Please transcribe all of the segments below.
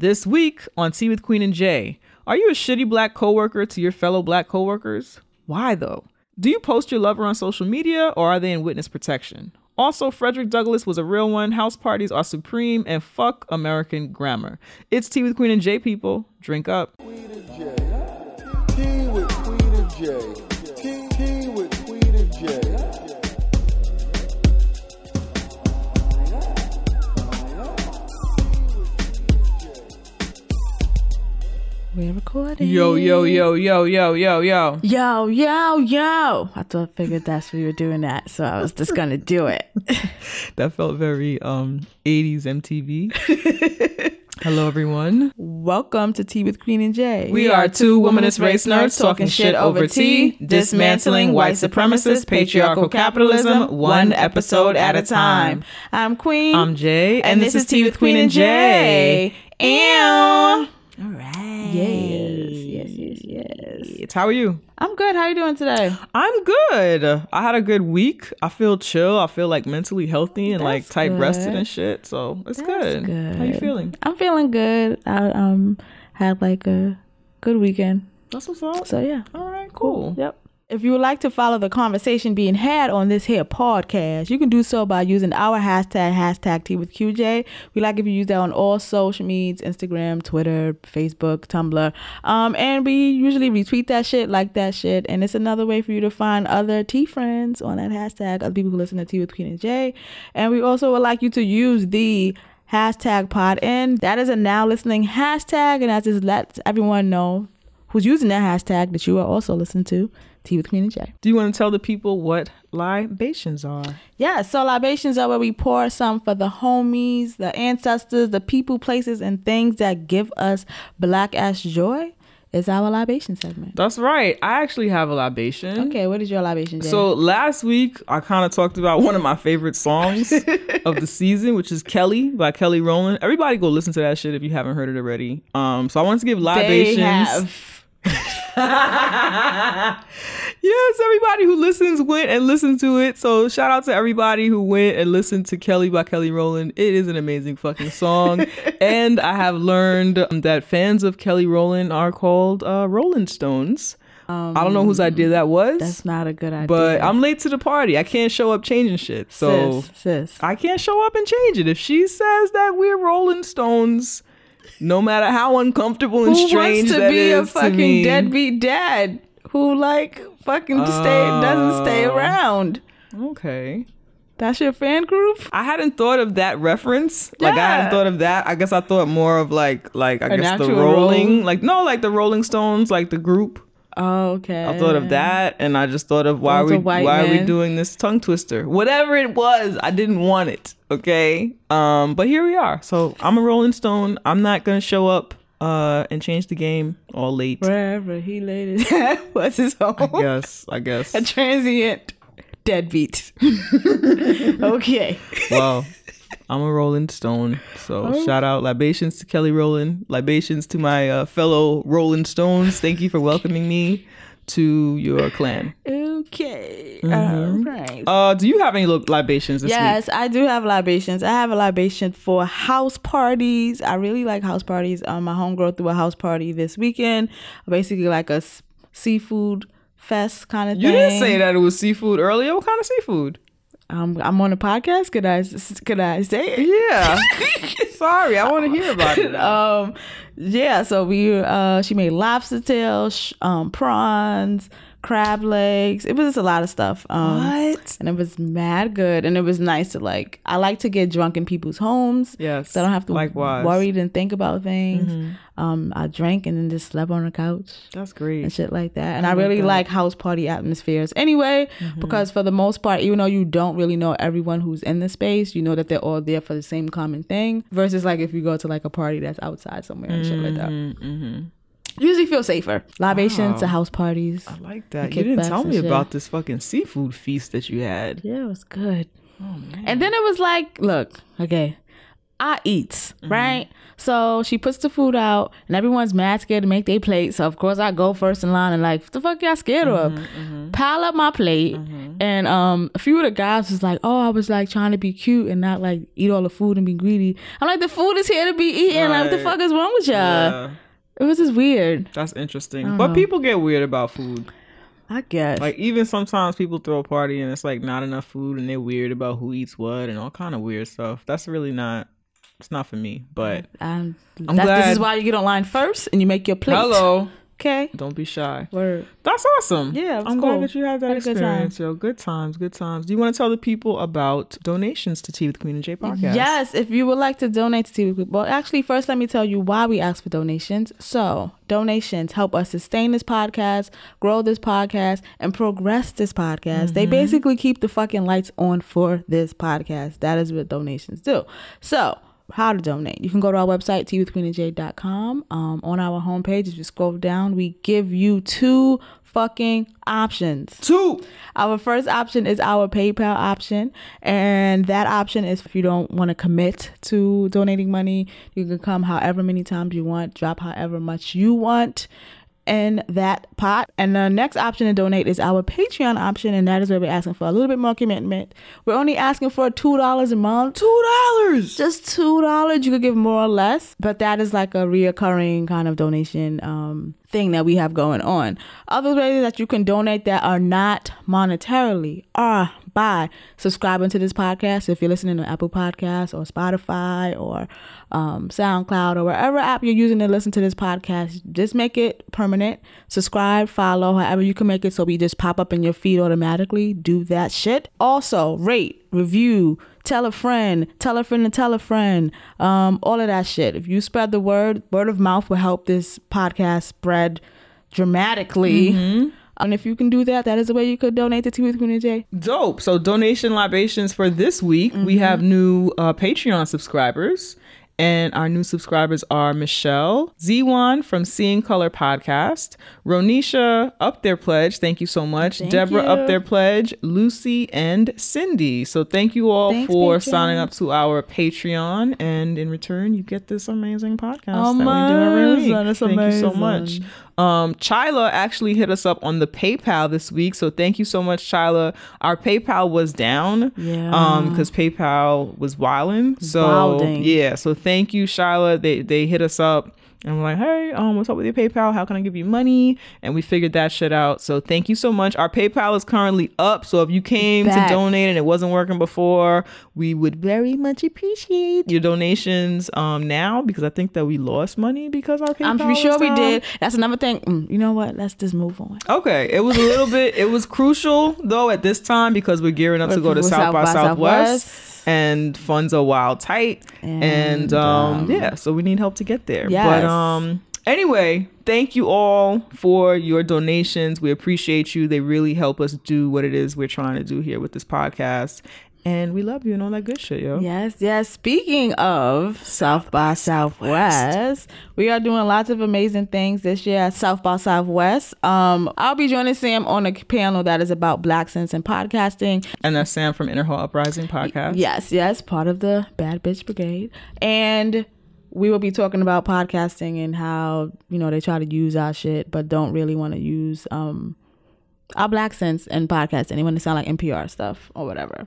This week on Tea with Queen and J, are you a shitty black coworker to your fellow black coworkers? Why though? Do you post your lover on social media or are they in witness protection? Also, Frederick Douglass was a real one. House parties are supreme and fuck American grammar. It's Tea with Queen and J, people. Drink up. Tea with Queen and J. Tea with Queen and J. We're recording. Yo, yo, yo, yo, yo, yo, yo. Yo, yo, yo. I thought I figured that's you were doing that, so I was just gonna do it. That felt very um 80s MTV. Hello, everyone. Welcome to Tea with Queen and J. We are two womanist race nerds talking shit over tea, dismantling white supremacist patriarchal capitalism one episode at a time. I'm Queen. I'm J, and this is Tea with Queen and J. Ew. All right. Yes, yes, yes, yes. How are you? I'm good. How are you doing today? I'm good. I had a good week. I feel chill. I feel like mentally healthy and like That's tight rested and shit. So it's That's good. How you feeling? I'm feeling good. I um had like a good weekend. That's what's up. So yeah. All right, cool. Yep. If you would like to follow the conversation being had on this here podcast, you can do so by using our hashtag, hashtag Tea with QJ. We like if you use that on all social medias, Instagram, Twitter, Facebook, Tumblr. Um, and we usually retweet that shit, like that shit. And it's another way for you to find other tea friends on that hashtag, other people who listen to Tea with Queen and Jay. And we also would like you to use the hashtag pod in. That is a now listening hashtag, and that just lets everyone know who's using that hashtag that you are also listening to With Queen and Do you want to tell the people what libations are? Yeah, so libations are where we pour some for the homies, the ancestors, the people, places, and things that give us black ass joy. Is our libation segment. That's right. I actually have a libation. Okay, what is your libation, J? So last week I kind of talked about one of my favorite songs of the season, which is Kelly by Kelly Rowland. Everybody go listen to that shit if you haven't heard it already. Um, so I wanted to give they libations. yes, everybody who listens went and listened to it. So shout out to everybody who went and listened to Kelly by Kelly Rowland. It is an amazing fucking song. and I have learned um, that fans of Kelly Rowland are called uh, Rowland Stones. I don't know whose idea that was. That's not a good idea. but I'm late to the party. I can't show up changing shit. So sis, sis. I can't show up and change it. If she says that we're Rowland Stones, no matter how uncomfortable and who strange wants to that be a is to fucking deadbeat dad who like fucking stay doesn't stay Oh. around? Okay. That's your fan group. I hadn't thought of that reference. Like I hadn't thought of that. I guess I thought more of like like I An guess the Rolling, role? like no, like the Rolling Stones, like the group. Oh, okay. I thought of that, and I just thought of why we are white why are we doing this tongue twister? Whatever it was, I didn't want it. Okay, um, but here we are. So I'm a Rowland Stone. I'm not gonna show up uh and change the game all late. Wherever he laid head was his home. Yes, I guess. A transient deadbeat. okay. well, I'm a Rowland Stone. So Oh. shout out libations to Kelly Rowland, libations to my uh, fellow Rowland Stones. Thank you for welcoming me to your clan. Okay. Mm-hmm. All right. Uh, do you have any libations this week? Yes, I do have libations. I have a libation for house parties. I really like house parties. Um, my homegirl threw a house party this weekend. Basically, like a s- seafood fest kind of You thing. You didn't say that it was seafood earlier. What kind of seafood? Um, I'm on a podcast. Could I could I say it? Yeah. Sorry, I want to hear about it. um yeah so we uh she made lobster tails sh- um prawns crab legs it was just a lot of stuff um What? and it was mad good and it was nice to like i like to get drunk in people's homes Yes, so i don't have to likewise. worry and think about things um i drank and then just slept on the couch That's great. and shit like that. And I, like really that. like house party atmospheres anyway, because for the most part, even though you don't really know everyone who's in the space, you know that they're all there for the same common thing. Versus like if you go to like a party that's outside somewhere and shit like that. Usually feel safer. Libations Wow. to house parties. I like that. You didn't tell me about this fucking seafood feast that you had. Yeah, it was good. Oh, And then it was like, look, okay. I eats, mm-hmm. right? So she puts the food out, and everyone's mad scared to make their plate. So of course I go first in line and like, what the fuck y'all scared of? Mm-hmm, mm-hmm. Pile up my plate, and um, a few of the guys was like, oh, I was like trying to be cute and not like eat all the food and be greedy. I'm like, the food is here to be eaten. Like, what the fuck is wrong with y'all? Yeah, It was just weird. that's interesting. But people get weird about food. I guess. Like even sometimes people throw a party and it's like not enough food and they're weird about who eats what and all kind of weird stuff. That's really not. It's not for me. But Um, I'm that's, this is why you get online first and you make your plate. hello, Okay. don't be shy. Word. That's awesome. Yeah, I'm cool. glad that you had that Had a good time. experience. Yo, good times, good times. Do you want to tell the people about donations to Tea with Queen and J podcast? Yes, if you would like to donate to TV Group. Well, actually, first let me tell you why we ask for donations. So, donations help us sustain this podcast, grow this podcast, and progress this podcast. They mm-hmm. basically keep the fucking lights on for this podcast. That is what donations do. So, how to donate. You can go to our website, teawithqueenandj.com. Um, on our homepage, if you scroll down, we give you two fucking options. Two. Our first option is our PayPal option, and that option is if you don't want to commit to donating money, you can come however many times you want, drop however much you want in that pot. And the next option to donate is our Patreon option, and that is where we're asking for a little bit more commitment. We're only asking for two dollars a month. Two dollars. Just two dollars. You could give more or less, but that is like a reoccurring kind of donation um, thing that we have going on. Other ways that you can donate that are not monetarily are by subscribing to this podcast. If you're listening to Apple Podcasts or Spotify or um, SoundCloud or wherever app you're using to listen to this podcast, just make it permanent. Subscribe, follow, however you can make it so we just pop up in your feed automatically. Do that shit. Also, rate, review, tell a friend, tell a friend to tell a friend, um, all of that shit. If you spread the word, word of mouth will help this podcast spread dramatically. And if you can do that, that is the way you could donate to Tea with Queen and J. Dope. So donation libations for this week. We have new uh, Patreon subscribers. And our new subscribers are Michelle, Z1 from Seeing Color Podcast, Ronisha up their pledge. Thank you so much. Thank Deborah you. up their pledge, Lucy and Cindy. So thank you all Thanks, for Patreon. signing up to our Patreon. And in return, you get this amazing podcast that we do every week. Amazing. It's thank you so much. Um, Chyla actually hit us up on the PayPal this week, so thank you so much, Chyla. Our PayPal was down, Yeah. um, because PayPal was wilding. So Wilding. yeah, so thank you, Chyla. They they hit us up. And we're like, hey, um, what's up with your PayPal? How can I give you money? And we figured that shit out. So thank you so much. Our PayPal is currently up. So if you came Back. to donate and it wasn't working before, we would very much appreciate your donations um now because I think that we lost money because our PayPal. I'm pretty sure was we did. That's another thing. Mm, you know what? Let's just move on. Okay, it was a little bit. It was crucial though at this time because we're gearing up to go to South South by by Southwest, Southwest. And funds are wild tight, and, And, um, um, yeah, so we need help to get there. But um, anyway, thank you all for your donations. We appreciate you. They really help us do what it is we're trying to do here with this podcast, and we love you and all that good shit, yo. Yes, yes. Speaking of South by Southwest, we are doing lots of amazing things this year at South by Southwest. Um, I'll be joining Sam on a panel that is about Blaccents and podcasting. And that's Sam from Inner Hall Uprising podcast. Yes, yes, part of the Bad Bitch Brigade. And we will be talking about podcasting and how, you know, they try to use our shit, but don't really want to use um our blaccents and podcasting. They want to sound like NPR stuff or whatever.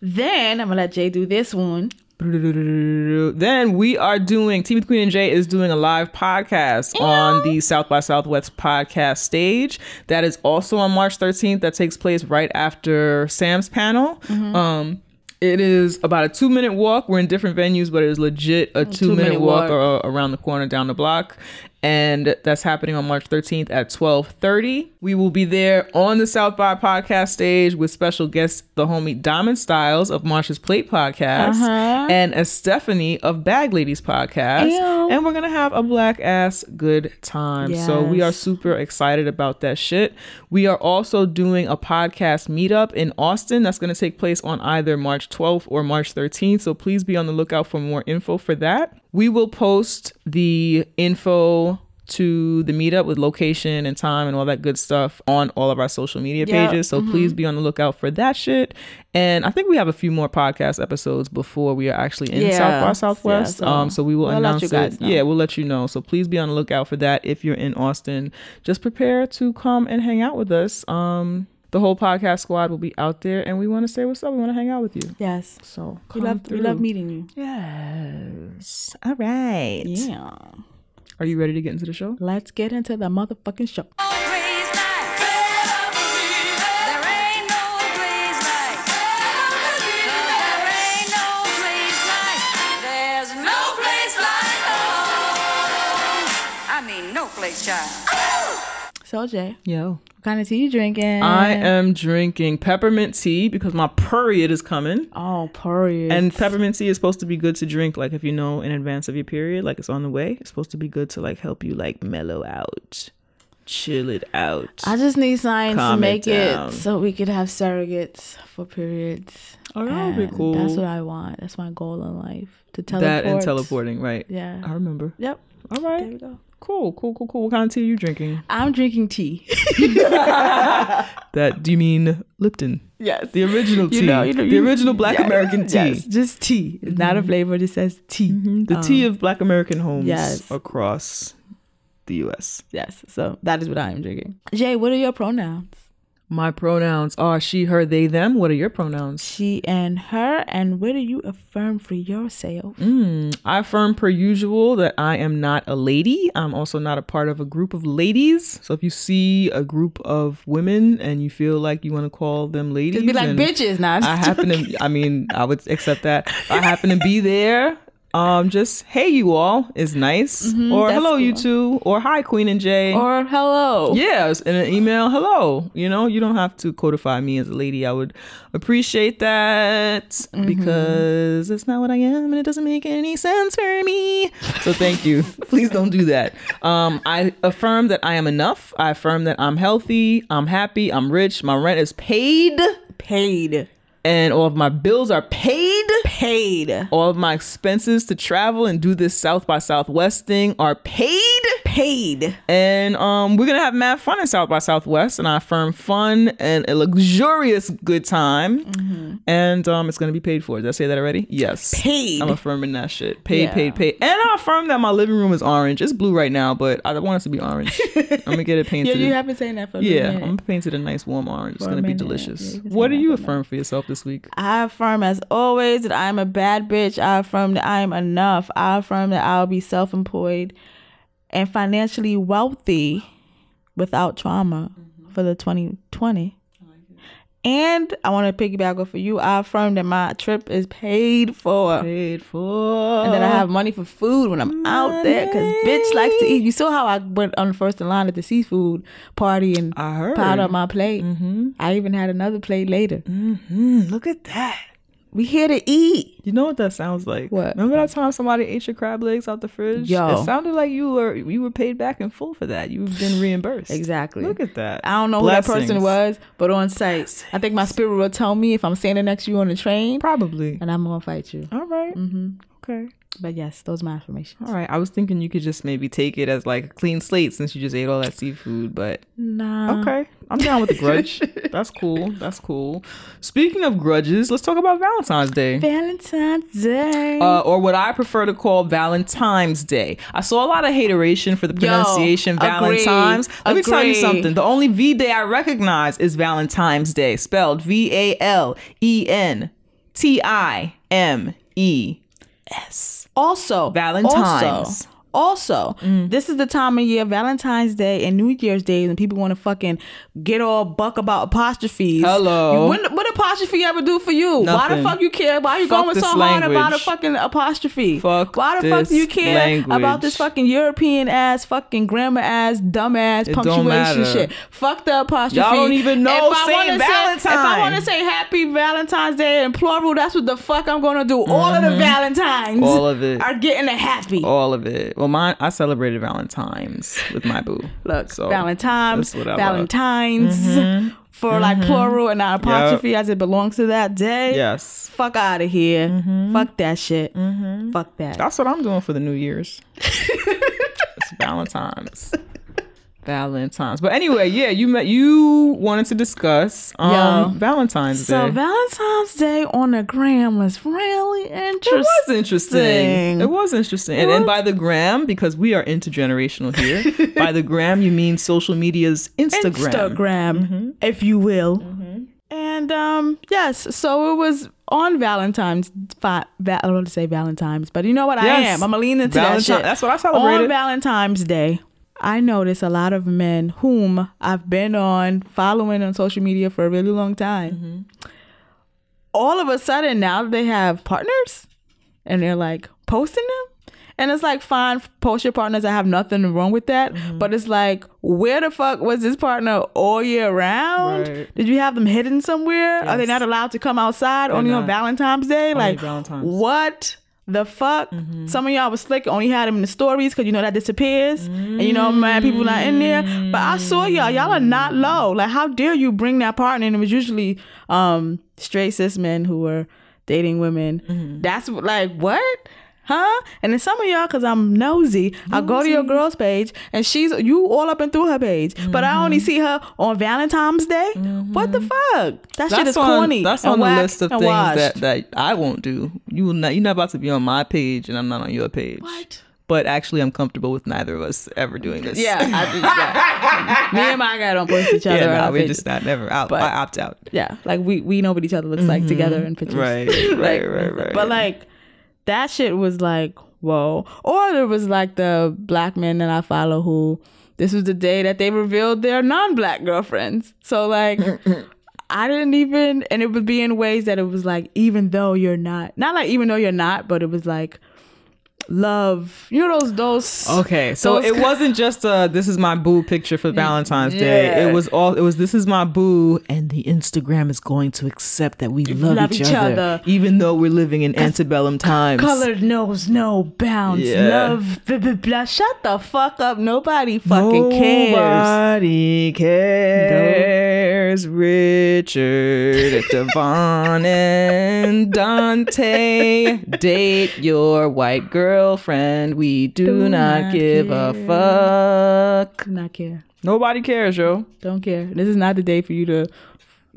Then I'm gonna let J do this one. Then we are doing with Queen and J is doing a live podcast on the South by Southwest podcast stage. That is also on March 13th. That takes place right after Sam's panel. Mm-hmm. Um, it is about a two minute walk. We're in different venues, but it is legit a two minute two-minute walk, walk. Or, around the corner down the block. And that's happening on March 13th at 12:30. We will be there on the South by podcast stage with special guests, the homie Diamond Stylz of Marsha's Plate podcast Uh-huh. and a Stephanie of Bag Ladies podcast. Ew. And we're gonna have a black ass good time. So we are super excited about that shit. We are also doing a podcast meetup in Austin that's gonna take place on either March 12th or March 13th. So please be on the lookout for more info for that. We will post the info to the meetup with location and time and all that good stuff on all of our social media Yep. pages. So please be on the lookout for that shit. And I think we have a few more podcast episodes before we are actually in Yeah. South by Southwest. Yeah, so um, so we will we'll announce it. Yeah, we'll let you know. So please be on the lookout for that. If you're in Austin, just prepare to come and hang out with us. Um, the whole podcast squad will be out there, and we want to say what's up. We want to hang out with you. Yes. So We come love we love meeting you. Yes. All right. Yeah. Are you ready to get into the show? Let's get into the motherfucking show. Praise night. There ain't no praise night. 'Cause there ain't no place like, there's no place like home. I mean, no place, child. So J, Yo. what kind of tea you drinking? I am drinking peppermint tea because my period is coming. Oh, period. And peppermint tea is supposed to be good to drink, like if you know in advance of your period, like it's on the way. It's supposed to be good to like help you like mellow out, chill it out. I just need science to make it, down. so we could have surrogates for periods. Oh, that would be cool. That's what I want. That's my goal in life. To teleport. that and teleporting, right? Yeah. I remember. Yep. All right. There we go. Cool, cool, cool, cool. What kind of tea are you drinking? I'm drinking tea. That do you mean Lipton? yes. The original tea. You know, you know, the original Black yes, American tea. Yes, just tea. It's not a mm-hmm. flavor. It says tea. Mm-hmm. The um, tea of Black American homes yes. across the U.S. Yes. So that is what I am drinking. J, what are your pronouns? My pronouns are she, her, they, them. What are your pronouns? She and her. And where do you affirm for yourself? Mm, I affirm per usual that I am not a lady. I'm also not a part of a group of ladies. So if you see a group of women and you feel like you want to call them ladies, Just be like bitches, not. I happen to. I mean, I would accept that. I happen to be there. Um, just hey, you all is nice, or Mm-hmm, that's hello, you two, or hi, Queen and J. or hello. Yes, in an email, hello. You know, you don't have to codify me as a lady. I would appreciate that Mm-hmm. because it's not what I am and it doesn't make any sense for me. So thank you. Please don't do that. Um, I affirm that I am enough. I affirm that I'm healthy, I'm happy, I'm rich, my rent is paid, Paid. And all of my bills are paid. Paid. All of my expenses to travel and do this South by Southwest thing are paid. Paid. And um, we're gonna have mad fun in South by Southwest, and I affirm fun and a luxurious good time. And um, it's gonna be paid for. Did I say that already? Yes. Paid. I'm affirming that shit. Paid, Yeah. paid, paid. And I affirm that my living room is orange. It's blue right now, but I want it to be orange. I'm gonna get it painted. Yeah, you have been saying that for a yeah, minute. I'm gonna paint it a nice warm orange. It's For a gonna be delicious. Yeah, you can say what do you affirm for yourself this week? I affirm as always that I'm a bad bitch. I affirm that I am enough. I affirm that I'll be self employed and financially wealthy without trauma mm-hmm. for the 2020. And I want to piggyback off of you. I affirm that my trip is paid for. Paid for. And that I have money for food when I'm out there. Because bitch likes to eat. You saw how I went on first in line at the seafood party and I heard. piled up my plate. I even had another plate later. Mm, look at that. We here to eat. You know what that sounds like? What? Remember that time somebody ate your crab legs out the fridge? Yo. It sounded like you were you were paid back in full for that. You've been reimbursed. Exactly. Look at that. I don't know who that person was, but on site, I think my spirit will tell me if I'm standing next to you on the train, Probably. and I'm gonna fight you. All right. mm-hmm. Okay. But yes, those are my affirmations. All right. I was thinking you could just maybe take it as like a clean slate since you just ate all that seafood, but Nah. okay. I'm down with the grudge. That's cool. That's cool. Speaking of grudges, let's talk about Valentine's Day. Valentine's Day. uh, or what I prefer to call Valentime's Day. I saw a lot of hateration for the pronunciation agree, Valentine's. Let me tell you something. The only V day I recognize is Valentime's Day, spelled V A L E N T I M E S. also, Valentine's. Also, also this is the time of year, Valentine's Day and New Year's Day, when people want to fucking get all buck about apostrophes. Hello. You- When, what apostrophe ever do for you? Why the fuck you care? Why are you Fuck going so hard about a fucking apostrophe? Fuck Why the fuck do you care language. about this fucking European ass, fucking grammar ass, dumb ass It punctuation shit? Fuck the apostrophe. Y'all don't even know If I wanna say- If I want to say Happy Valentine's Day in plural, that's what the fuck I'm gonna do. All of the Valentines, Mm-hmm. All of it. are getting a happy. All of it. Well, mine, I celebrated Valentine's with my boo. Look, So, Valentine's, that's what I love. Valentines mm-hmm. for like mm-hmm. plural and not apostrophe as it belongs to that day. Yes. Fuck out of here. Mm-hmm. Fuck that shit. Fuck that. That's what I'm doing for the New Year's. it's Valentine's. Valentine's. But anyway, yeah, you met you wanted to discuss um. Valentine's So Day. Valentine's Day on the gram was really interesting. it was interesting. It was interesting. And, and by the gram, because we are intergenerational here, by the gram you mean social media's Instagram. Instagram, if you will. And um, yes, so it was on Valentine's. Fi- va- I don't want to say Valentine's, but you know what? I am. I'm gonna lean into Valentine- that shit. that's what I celebrated. On Valentine's Day, I notice a lot of men whom I've been on following on social media for a really long time. Mm-hmm. All of a sudden, now they have partners, and they're like posting them. And it's like, fine, post your partners. I have nothing wrong with that. Mm-hmm. But it's like, where the fuck was this partner all year round? Right. Did you have them hidden somewhere? Are they not allowed to come outside only on. Valentine's Day? like, Valentine's. What the fuck? Some of y'all was slick, only had them in the stories because you know that disappears. And you know, man, people not in there. But I saw y'all. Y'all are not low. Like, how dare you bring that partner? And it was usually um straight cis men who were dating women. Mm-hmm. That's like, what? Huh? And then some of y'all, cause I'm nosy, I'll go to your girl's page and she's you all up and through her page, but I only mm-hmm. see her on Valentine's Day. What the mm-hmm. fuck? That shit is on, corny. That's on the list of things washed. that, that I won't do. You will not. You're not about to be on my page, and I'm not on your page. What? But actually, I'm comfortable with neither of us ever doing this. Yeah, I yeah. me and my guy don't post each other. yeah. Nah, we're just not never out. But- I opt out. yeah, like we we know what each other looks like mm-hmm. together in pictures. Right, right, right, right. But like that shit was like whoa. Or there was like the black men that I follow who this was the day that they revealed their non-black girlfriends. So like. I didn't even, and it would be in ways that it was like, even though you're not, not like even though you're not, but it was like, love. You know those those. Okay, so those it wasn't just a "this is my boo" picture for Valentine's Day. It was all. It was "this is my boo," and the Instagram is going to accept that we love, love each, each other, other. even though we're living in antebellum times. Color knows no bounds. Yeah. Love, blah, blah, blah. Shut the fuck up. Nobody fucking cares. Nobody cares. Richard, Devon, and Dante date your white girlfriend. We do, Do not, not give a care. fuck. Not care. Nobody cares, yo. Don't care. This is not the day for you to.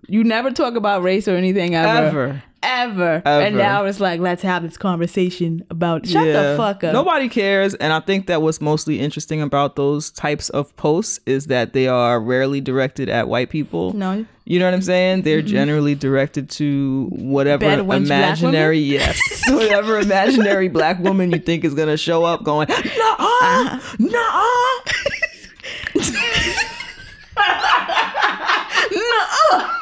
You never talk about race or anything ever. Ever. Ever. Ever. And now it's like, let's have this conversation about. Shut the fuck up. Nobody cares. And I think that what's mostly interesting about those types of posts is that they are rarely directed at white people. No. You know what I'm saying? They're mm-hmm. generally directed to whatever imaginary, yes, whatever imaginary black woman you think is gonna show up going, nah, uh-huh. nah, Uh-uh.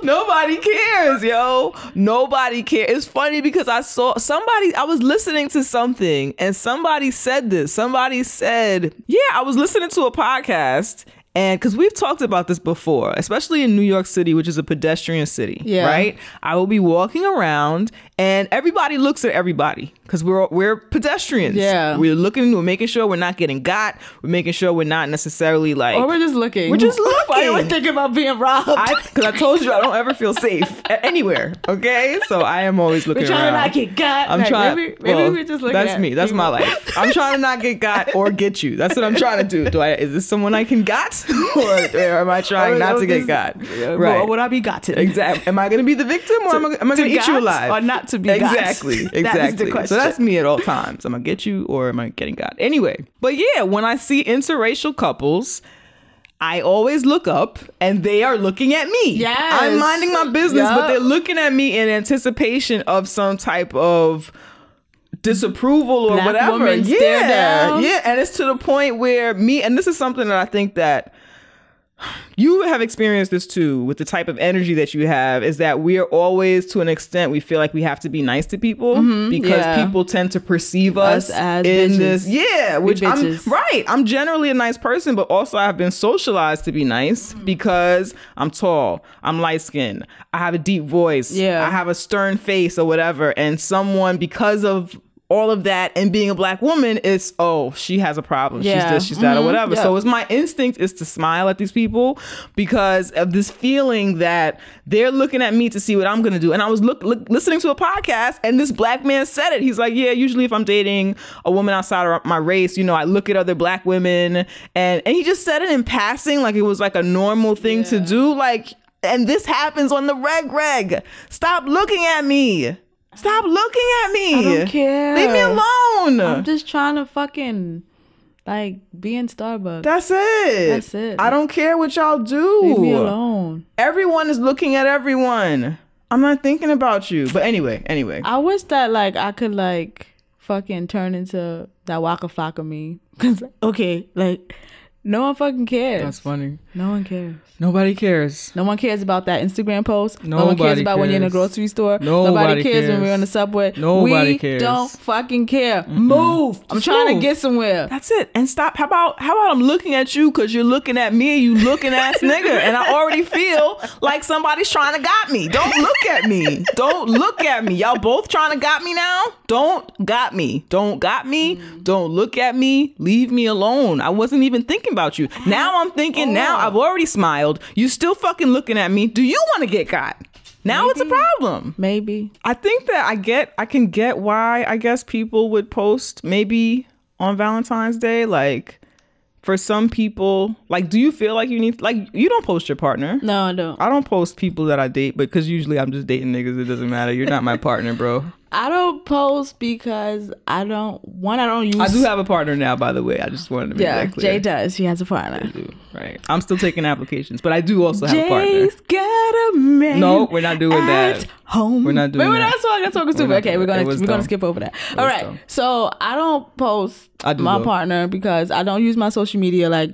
Nobody cares, yo. Nobody cares. It's funny because I saw somebody, I was listening to something and somebody said this. Somebody said, Yeah, I was listening to a podcast. And because we've talked about this before, especially in New York City, which is a pedestrian city, Yeah. right? I will be walking around and everybody looks at everybody because we're we're pedestrians. Yeah. we're looking, we're making sure we're not getting got. We're making sure we're not necessarily like Or we're just looking. We're just looking. Why you looking. thinking about being robbed? Because I told you I don't ever feel safe anywhere. Okay, so I am always looking we're trying around. to not get got. I'm Like, trying. Maybe, maybe well, we're just looking That's at me. That's my life. I'm trying to not get got or get you. That's what I'm trying to do. Do I? Is this someone I can got, or, or am I trying not to get got? Yeah, Right. Or would I be gotten? Exactly. Am I going to be the victim or am I, am I going to eat you alive? or not to be? Exactly. That the Exactly. question. So that's me at all times. Am I get you or am I getting got? Anyway, but yeah, when I see interracial couples, I always look up and they are looking at me. Yeah, I'm minding my business, but they're looking at me in anticipation of some type of disapproval or Black whatever. yeah. Yeah. And it's to the point where me, and this is something that I think that you have experienced this too with the type of energy that you have is that we are always to an extent we feel like we have to be nice to people because Mm-hmm. yeah. people tend to perceive us, Us as in bitches. this yeah which I'm right I'm generally a nice person but also I've been socialized to be nice Mm-hmm. because I'm tall I'm light skinned I have a deep voice Yeah. I have a stern face or whatever and someone because of all of that and being a black woman is oh she has a problem. She's this she's that or Mhm. whatever. Yeah. so it's my instinct is to smile at these people because of this feeling that they're looking at me to see what i'm gonna do. And i was look, look listening to a podcast and this black man said it. He's like yeah usually if i'm dating a woman outside of my race you know i look at other black women. And and he just said it in passing like it was like a normal thing to do. Like and this happens on the reg reg. Stop looking at me Stop looking at me. I don't care. Leave me alone. I'm just trying to fucking like be in Starbucks. That's it. That's it. I don't care what y'all do. Leave me alone. Everyone is looking at everyone. I'm not thinking about you. But anyway, anyway. I wish that like I could like fucking turn into that Waka Flocka me. Cause okay, like no one fucking cares. That's funny. no one cares. Nobody cares. No one cares about that Instagram post. no one cares Nobody about when you're in a grocery store. Nobody cares, when we're on the subway. Nobody we cares. don't fucking care. Move. I'm Just trying to move. get somewhere. That's it. And stop. How about how about I'm looking at you because you're looking at me, and you looking ass nigga, and I already feel like somebody's trying to got me. Don't look at me. Don't look at me. Y'all both trying to got me now. Don't got me. Don't got me. Mm. Don't look at me. Leave me alone. I wasn't even thinking about you. Now I'm thinking. Oh, now I've already smiled. You still fucking looking at me. Do you want to get caught? Now it's a problem. Maybe. I think that I get I can get why I guess people would post maybe on Valentine's Day like for some people like do you feel like you need like you don't post your partner No, I don't. I don't post people that I date but because usually I'm just dating niggas it doesn't matter you're not my partner bro I don't post because I don't one I don't use I do have a partner now by the way I just wanted to make Yeah, that clear J does. She has a partner. I do, right I'm still taking applications but I do also have a partner J's got a man. No, we're not doing that. at Home. We're not doing Wait, that. Talking. That's talking stupid. not Okay, we're gonna we're gonna skip over that. All right. dumb. So I don't post I do, my though. partner because I don't use my social media like.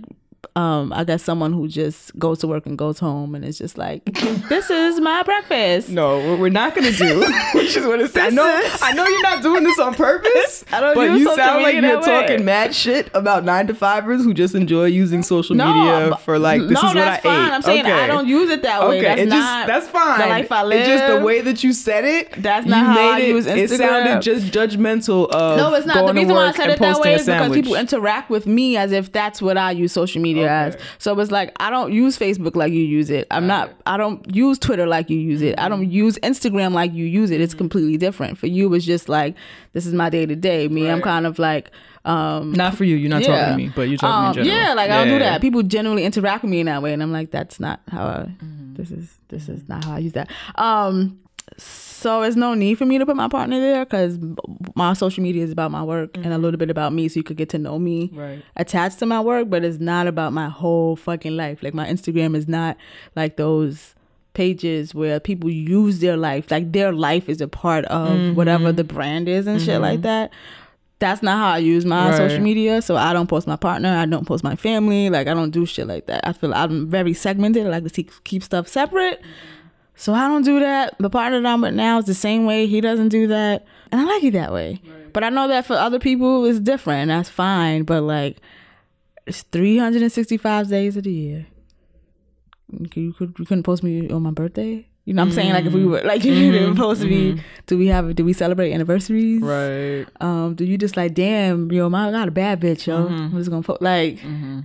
Um, I got someone who just goes to work and goes home and it's just like, this is my breakfast. No, what we're not gonna do, which is what it says. I know, is- I know you're not doing this on purpose. I don't but you sound like you're that way. talking mad shit about nine to fivers who just enjoy using social No, media for like this no, is what that's I fine. ate. I'm saying I don't use it that way. Okay, That's it not just that's fine. the life I live. It's just the way that you said it. That's you not how I made it, use It sounded just judgmental of No, it's not. The reason why I said it that way is because people interact with me as if that's what I use social media as. So it's like I don't use Facebook like you use it. I'm not. I don't use Twitter like you use it. I don't use Instagram like you use it. It's completely different. For you, it's just like this is my day to day. Me, I'm kind of like. Um, Not for you. You're not yeah. talking to me, but you're talking Um, in general. Yeah, like I don't do that. People generally interact with me in that way, and I'm like, that's not how. I, This is this is not how I use that. Um, so there's no need for me to put my partner there because my social media is about my work and a mm-hmm. little bit about me, so you could get to know me Right. attached to my work, but it's not about my whole fucking life. Like my Instagram is not like those pages where people use their life, like their life is a part of mm-hmm. whatever the brand is and shit like mm-hmm. that. That's not how I use my Right. social media. So I don't post my partner. I don't post my family. Like I don't do shit like that. I feel I'm very segmented. I like to see, keep stuff separate. So I don't do that. The partner that I'm with now is the same way. He doesn't do that. And I like it that way. But I know that for other people it's different. And that's fine. But like it's 365 days of the year. You could you couldn't post me on my birthday. You know what I'm saying? Like if we mm-hmm. were like you were supposed to me, mm-hmm. do we have do we celebrate anniversaries? Right. Um, do you just like damn, yo, my I got a bad bitch, yo. Mm-hmm. I'm just gonna put like Yeah.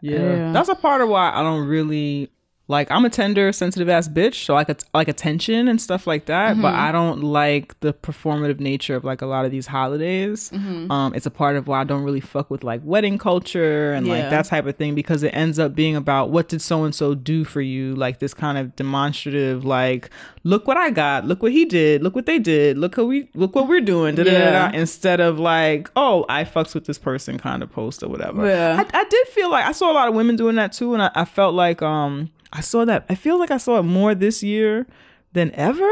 Yeah. That's a part of why I don't really like I'm a tender, sensitive ass bitch, so I like like attention and stuff like that, but Mm-hmm. I don't like the performative nature of like a lot of these holidays. Mm-hmm. Um it's a part of why I don't really fuck with like wedding culture and like that type of thing because it ends up being about what did so and so do for you, like this kind of demonstrative like look what I got, look what he did, look what they did, look how we look what we're doing, Yeah. instead of like, oh, I fucks with this person kind of post or whatever. Yeah. I, I did feel like I saw a lot of women doing that too, and I, I felt like um I saw that I feel like I saw it more this year than ever.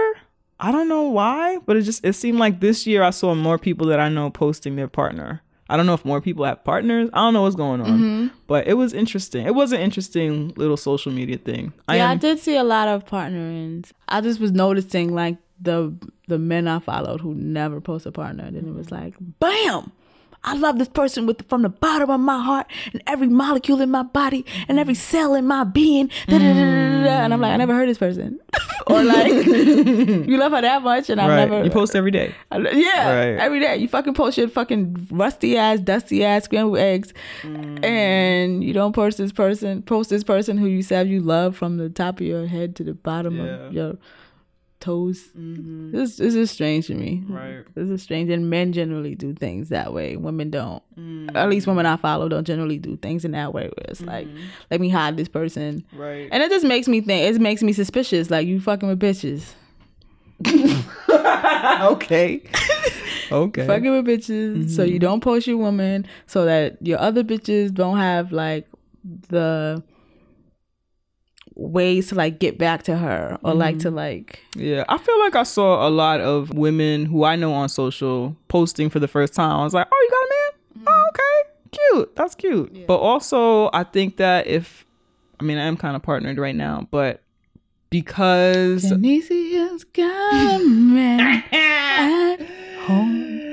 I don't know why, but it just it seemed like this year I saw more people that I know posting their partner. I don't know if more people have partners. I don't know what's going on, Mm-hmm. but it was interesting. It was an interesting little social media thing. I yeah, I am did see a lot of partnerings. I just was noticing like the the men I followed who never post a partner. Then it was like, bam, I love this person with from the bottom of my heart and every molecule in my body and every cell in my being. Da, da, da. And I'm like, I never heard this person. or like, you love her that much, and I've right. never. You post every day. I- yeah, Right. every day you fucking post your fucking rusty ass, dusty ass scrambled eggs, mm. and you don't post this person, post this person who you said you love from the top of your head to the bottom Yeah. of your toes. Mm-hmm. This, this is strange to me. Right. This is strange, and men generally do things that way. Women don't. Mm. At least women I follow don't generally do things in that way. Where it's like, mm-hmm. let me hide this person, Right. and it just makes me think. It makes me suspicious. Like you fucking with bitches. okay. okay. fucking with bitches so mm-hmm. you don't post your woman so that your other bitches don't have like the ways to like get back to her or like to mm-hmm. like Yeah, I feel like I saw a lot of women who I know on social posting for the first time. I was like, "Oh, you got a man? Mm-hmm. Oh, okay, cute. That's cute." But also, I think that if, I mean, I am kind of partnered right now, but because Genesia's got a man at home.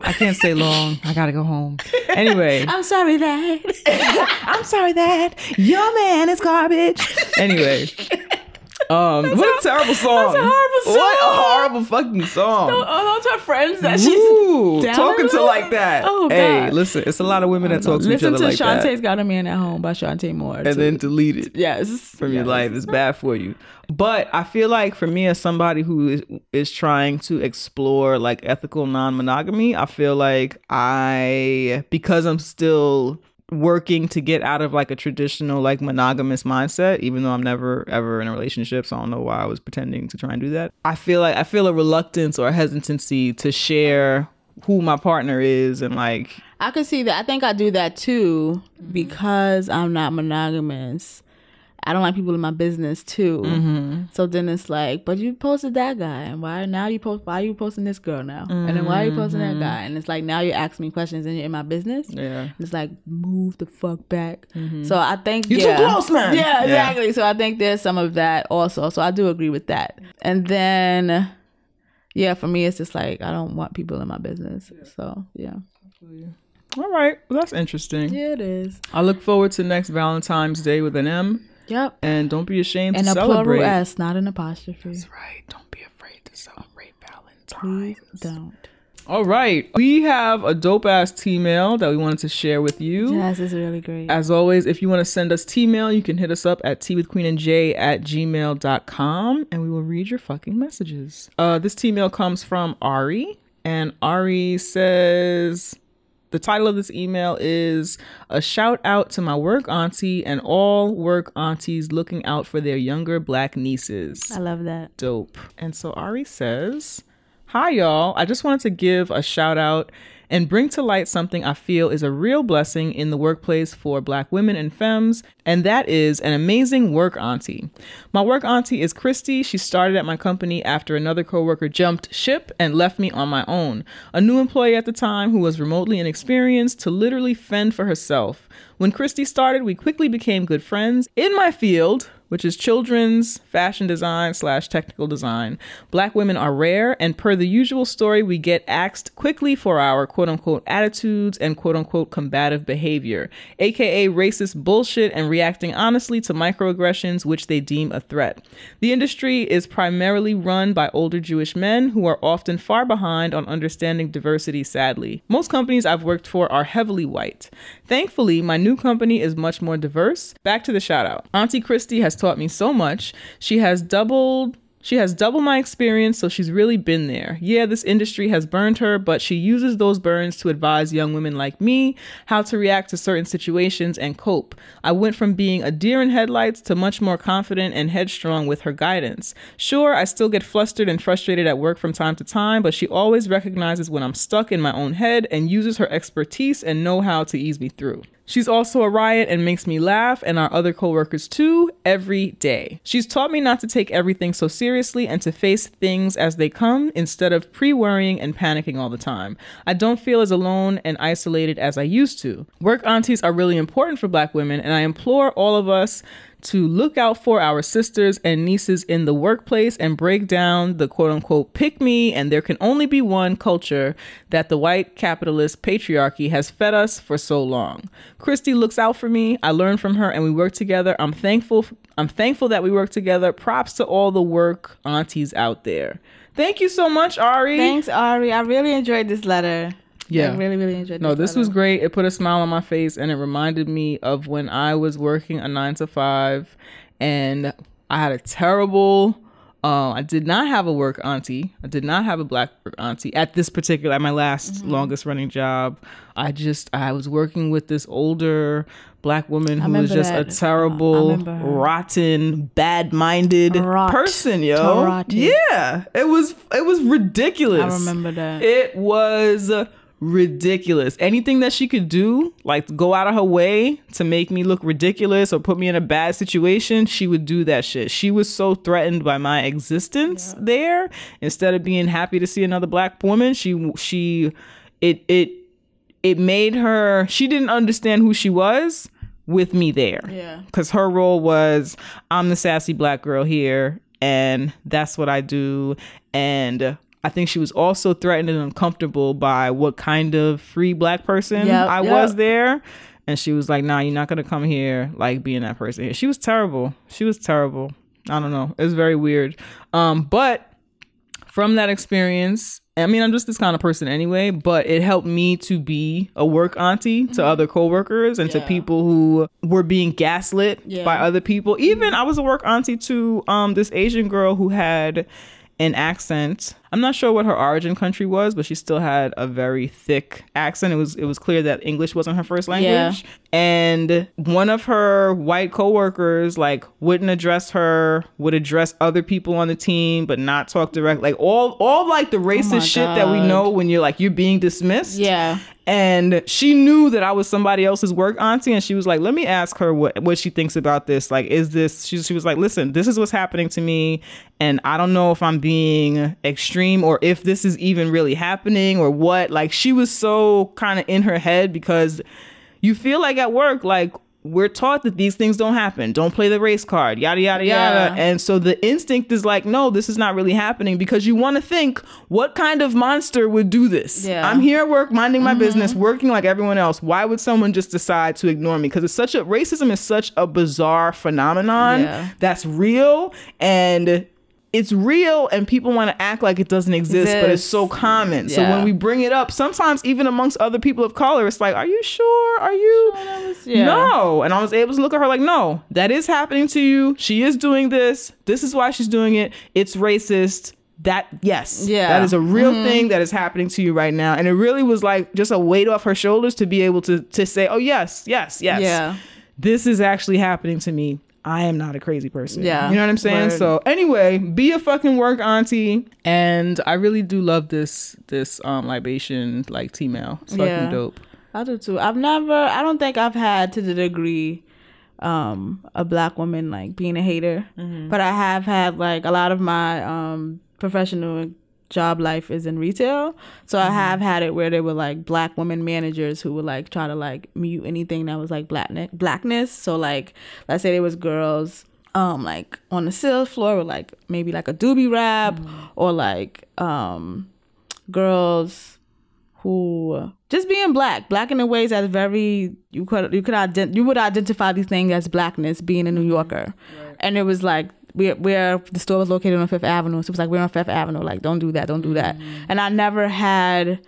I can't stay long, I gotta go home. Anyway, I'm sorry that I'm sorry that your man is garbage. Anyway. Um, what a terrible song! that's a horrible What a horrible fucking song! oh those are friends that she's Ooh, talking to like that. Oh, hey, God. listen, it's a lot of women that talk to each listen other to like that, Listen to Chante's got a man at home by Chante Moore and too. then delete it yes from your life. It's bad for you. But I feel like for me, as somebody who is, is trying to explore like ethical non-monogamy, I feel like I because I'm still working to get out of like a traditional like monogamous mindset even though i'm never ever in a relationship so i don't know why i was pretending to try and do that i feel like i feel a reluctance or a hesitancy to share who my partner is and like I can see that. I think I do that too because I'm not monogamous. I don't like people in my business too. Mm-hmm. So then it's like, but you posted that guy, and why now you post? Why are you posting this girl now? And then why are you posting that mm-hmm. guy? And it's like now you're asking me questions and you're in my business. yeah And It's like move the fuck back. Mm-hmm. So I think You too yeah. close, man. Yeah, Yeah. exactly. So I think there's some of that also. So I do agree with that. And then, yeah, for me, it's just like I don't want people in my business. So yeah, all right well, that's interesting yeah, it is. i look forward to next valentine's day with an m Yep. and don't be ashamed And to celebrate. And a plural S, not an apostrophe. That's right don't be afraid to celebrate valentine's Please don't. All right. We have a dope ass T mail that we wanted to share with you. Yes, it's really great. As always, if you want to send us T mail, you can hit us up at teawithqueenandj at gmail.com and we will read your fucking messages. Uh, this T mail comes from Ari, and Ari says. The title of this email is A Shout Out to My Work Auntie and All Work Aunties Looking Out for Their Younger Black Nieces I love that. dope. And so Ari says, Hi, y'all. I just wanted to give a shout out and bring to light something I feel is a real blessing in the workplace for Black women and femmes, and that is an amazing work auntie. My work auntie is Christy. She started at my company after another coworker jumped ship and left me on my own. A new employee at the time who was remotely inexperienced to literally fend for herself. When Christy started, we quickly became good friends. In my field, which is children's fashion design slash technical design. Black women are rare, and per the usual story, we get axed quickly for our quote unquote attitudes and quote unquote combative behavior, aka racist bullshit and reacting honestly to microaggressions which they deem a threat. The industry is primarily run by older Jewish men who are often far behind on understanding diversity, sadly. Most companies I've worked for are heavily white. Thankfully, my new company is much more diverse. Back to the shout out. Auntie Christie has taught me so much. She has doubled she has double my experience, so she's really been there. Yeah, this industry has burned her, but she uses those burns to advise young women like me how to react to certain situations and cope. I went from being a deer in headlights to much more confident and headstrong with her guidance. Sure, I still get flustered and frustrated at work from time to time, but she always recognizes when I'm stuck in my own head and uses her expertise and know how to ease me through. She's also a riot and makes me laugh and our other coworkers too every day. She's taught me not to take everything so seriously and to face things as they come instead of pre-worrying and panicking all the time. I don't feel as alone and isolated as I used to. Work aunties are really important for black women and I implore all of us to look out for our sisters and nieces in the workplace and break down the quote unquote pick me and there can only be one culture that the white capitalist patriarchy has fed us for so long. Christy looks out for me. I learn from her and we work together. I'm thankful I'm thankful that we work together. Props to all the work aunties out there. Thank you so much, Ari. Thanks, Ari. I really enjoyed this letter. Yeah. I really, really enjoyed No, this was great. It put a smile on my face and it reminded me of when I was working a nine to five and I had a terrible uh, I did not have a work auntie. I did not have a black auntie at this particular at my last Mm-hmm. longest running job. I just I was working with this older black woman who was just that. a terrible, rotten, bad-minded Rot. person, yo. Tarati. Yeah, it was it was ridiculous. I remember that. It was ridiculous. Anything that she could do, like go out of her way to make me look ridiculous or put me in a bad situation, she would do that shit. She was so threatened by my existence there. Instead of being happy to see another black woman, she she it it it made her she didn't understand who she was with me there. Yeah. Cuz her role was I'm the sassy black girl here and that's what I do and I think she was also threatened and uncomfortable by what kind of free black person Yep, I yep. was there. And she was like, nah, you're not going to come here like being that person here. She was terrible. She was terrible. I don't know. It was very weird. Um, but from that experience, I mean, I'm just this kind of person anyway, but it helped me to be a work auntie to other coworkers and to Mm-hmm. People who were being gaslit Yeah. by other people. Even I was a work auntie to um this Asian girl who had an accent. I'm not sure what her origin country was, but she still had a very thick accent. It was it was clear that English wasn't her first language. And one of her white coworkers like wouldn't address her, would address other people on the team, but not talk direct. Like all all like the oh racist Oh shit that we know when you're like you're being dismissed. Yeah. And she knew that I was somebody else's work auntie, and she was like, "Let me ask her what what she thinks about this. Like, is this?" She she was like, "Listen, this is what's happening to me, and I don't know if I'm being extreme or if this is even really happening or what." Like, she was so kind of in her head because you feel like at work, like we're taught that these things don't happen. Don't play the race card, yada yada yada. Yeah. And so the instinct is like, no, this is not really happening because you want to think, what kind of monster would do this? Yeah. I'm here at work, minding my mm-hmm. business, working like everyone else. Why would someone just decide to ignore me? Because it's such a racism is such a bizarre phenomenon Yeah. that's real and it's real and people want to act like it doesn't exist, but it's so common. So when we bring it up, sometimes even amongst other people of color, it's like, are you sure? Are you? Yeah. No. And I was able to look at her like, no, that is happening to you. She is doing this. This is why she's doing it. It's racist. That, yes. Yeah. That is a real thing that is happening to you right now. And it really was like just a weight off her shoulders to be able to, to say, oh, yes, yes, yes. Yeah. This is actually happening to me. I am not a crazy person. Yeah. You know what I'm saying? Word. So anyway, be a fucking work auntie. And I really do love this this um libation like T mail. It's fucking Yeah. dope. I do too. I've never. I don't think I've had to the degree um a black woman like being a hater, but I have had like a lot of my um professional job life is in retail. So I have had it where there were like black women managers who would like try to like mute anything that was like blackness blackness. So like let's say there was girls um like on the sales floor with like maybe like a doobie wrap or like um girls who just being black, black in the ways that's very you could you could ident- you would identify these things as blackness being a New Yorker, and it was like where where the store was located on Fifth Avenue, so it was like we're on Fifth Avenue, like don't do that, don't do that, mm. and I never had.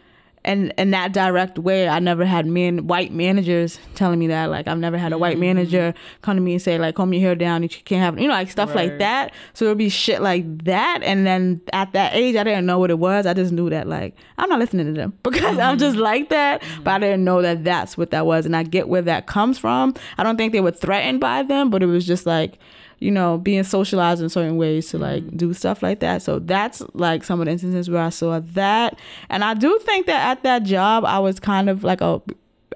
And in that direct way, I never had men, white managers telling me that. Like I've never had a white mm. manager come to me and say like, "Comb your hair down, you can't have," you know, like stuff like that. So it'd be shit like that. And then at that age, I didn't know what it was. I just knew that like I'm not listening to them because I'm just mm. like that. But I didn't know that that's what that was. And I get where that comes from. I don't think they were threatened by them, but it was just like you know being socialized in certain ways to like mm-hmm. do stuff like that. So that's like some of the instances where I saw that. And I do think that at that job, I was kind of like a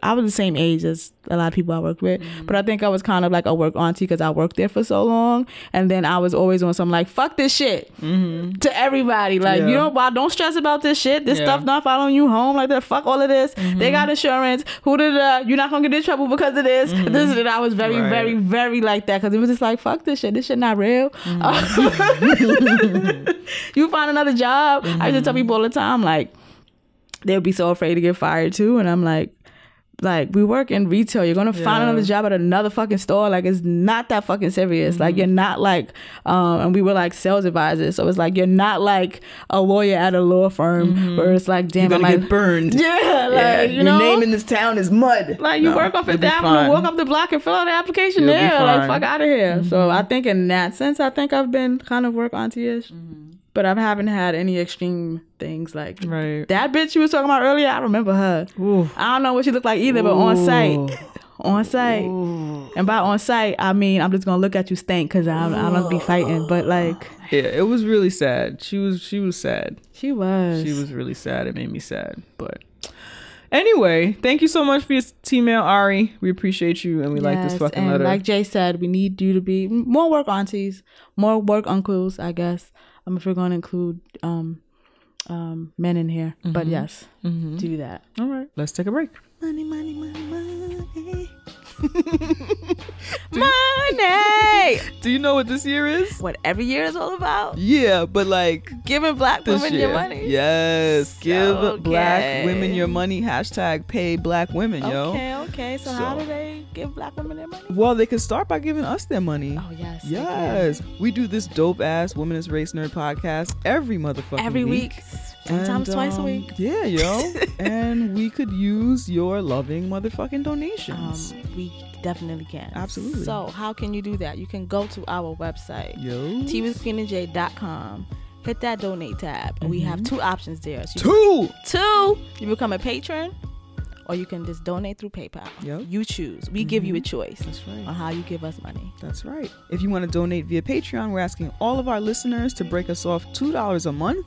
I was the same age as a lot of people I worked with, Mm-hmm. but I think I was kind of like a work auntie because I worked there for so long, and then I was always on some like fuck this shit to everybody. Like Mm-hmm. Yeah. you know, why don't stress about this shit. This Yeah. Mm-hmm. stuff not following you home like that. Fuck all of this. They got insurance. Who did uh, you're not gonna get in trouble because of this. This and I was very, Mm-hmm. Right. very, very like that because it was just like fuck this shit. This shit not real. Mm-hmm. you find another job. I used to tell people all the time like they'll be so afraid to get fired too, and I'm like. Like we work in retail, you're gonna find another job at another fucking store. Like it's not that fucking serious. Mm-hmm. Like you're not like, um, and we were like sales advisors, so it's like you're not like a lawyer at a law firm where it's like, damn, Mm-hmm. You're gonna I'm like, get burned. yeah, like you your name in this town is mud. like you No, work you'll Fifth Avenue, walk up the block and fill out the application You'll there. Like fuck out of here. So I think in that sense, I think I've been kind of work auntie-ish. But I haven't had any extreme things like Right. that bitch you was talking about earlier. I remember her. Ooh. I don't know what she looked like either, but on Ooh. site, on site, and by on site, I mean I'm just gonna look at you stink because I'm I don't be fighting. But like Yeah, it was really sad. She was she was sad. she was, She was really sad. It made me sad. But anyway, thank you so much for your email, Ari. We appreciate you and we like this Yes, fucking and letter. Like Jay said, we need you to be more work aunties, more work uncles, I guess. Um, if we're going to include um, um, men in here, Mm-hmm. but yes, do that. All right, let's take a break. Money, money, money, money, money. Do you know what this year is? What every year is all about? Yeah, but like Giving black women year. your money. Yes, give Okay. black women your money. Hashtag pay black women, yo. Okay, okay. So, how do they give black women their money? Well, they can start by giving us their money. Oh yes. Yes, we do this dope ass womanist race nerd podcast every motherfucking Every week, sometimes And, twice a um, week. Yeah, yo. and we could use your loving motherfucking donations. Um, we definitely can. Absolutely. So, how can you do that? You can go to our website, yo. teawithqueenandj.com. Hit that donate tab, and we have two options there. So Two. two, you become a patron, or you can just donate through PayPal. Yep. You choose. We give you a choice That's right. on how you give us money. That's right. If you want to donate via Patreon, we're asking all of our listeners to break us off $2 a month.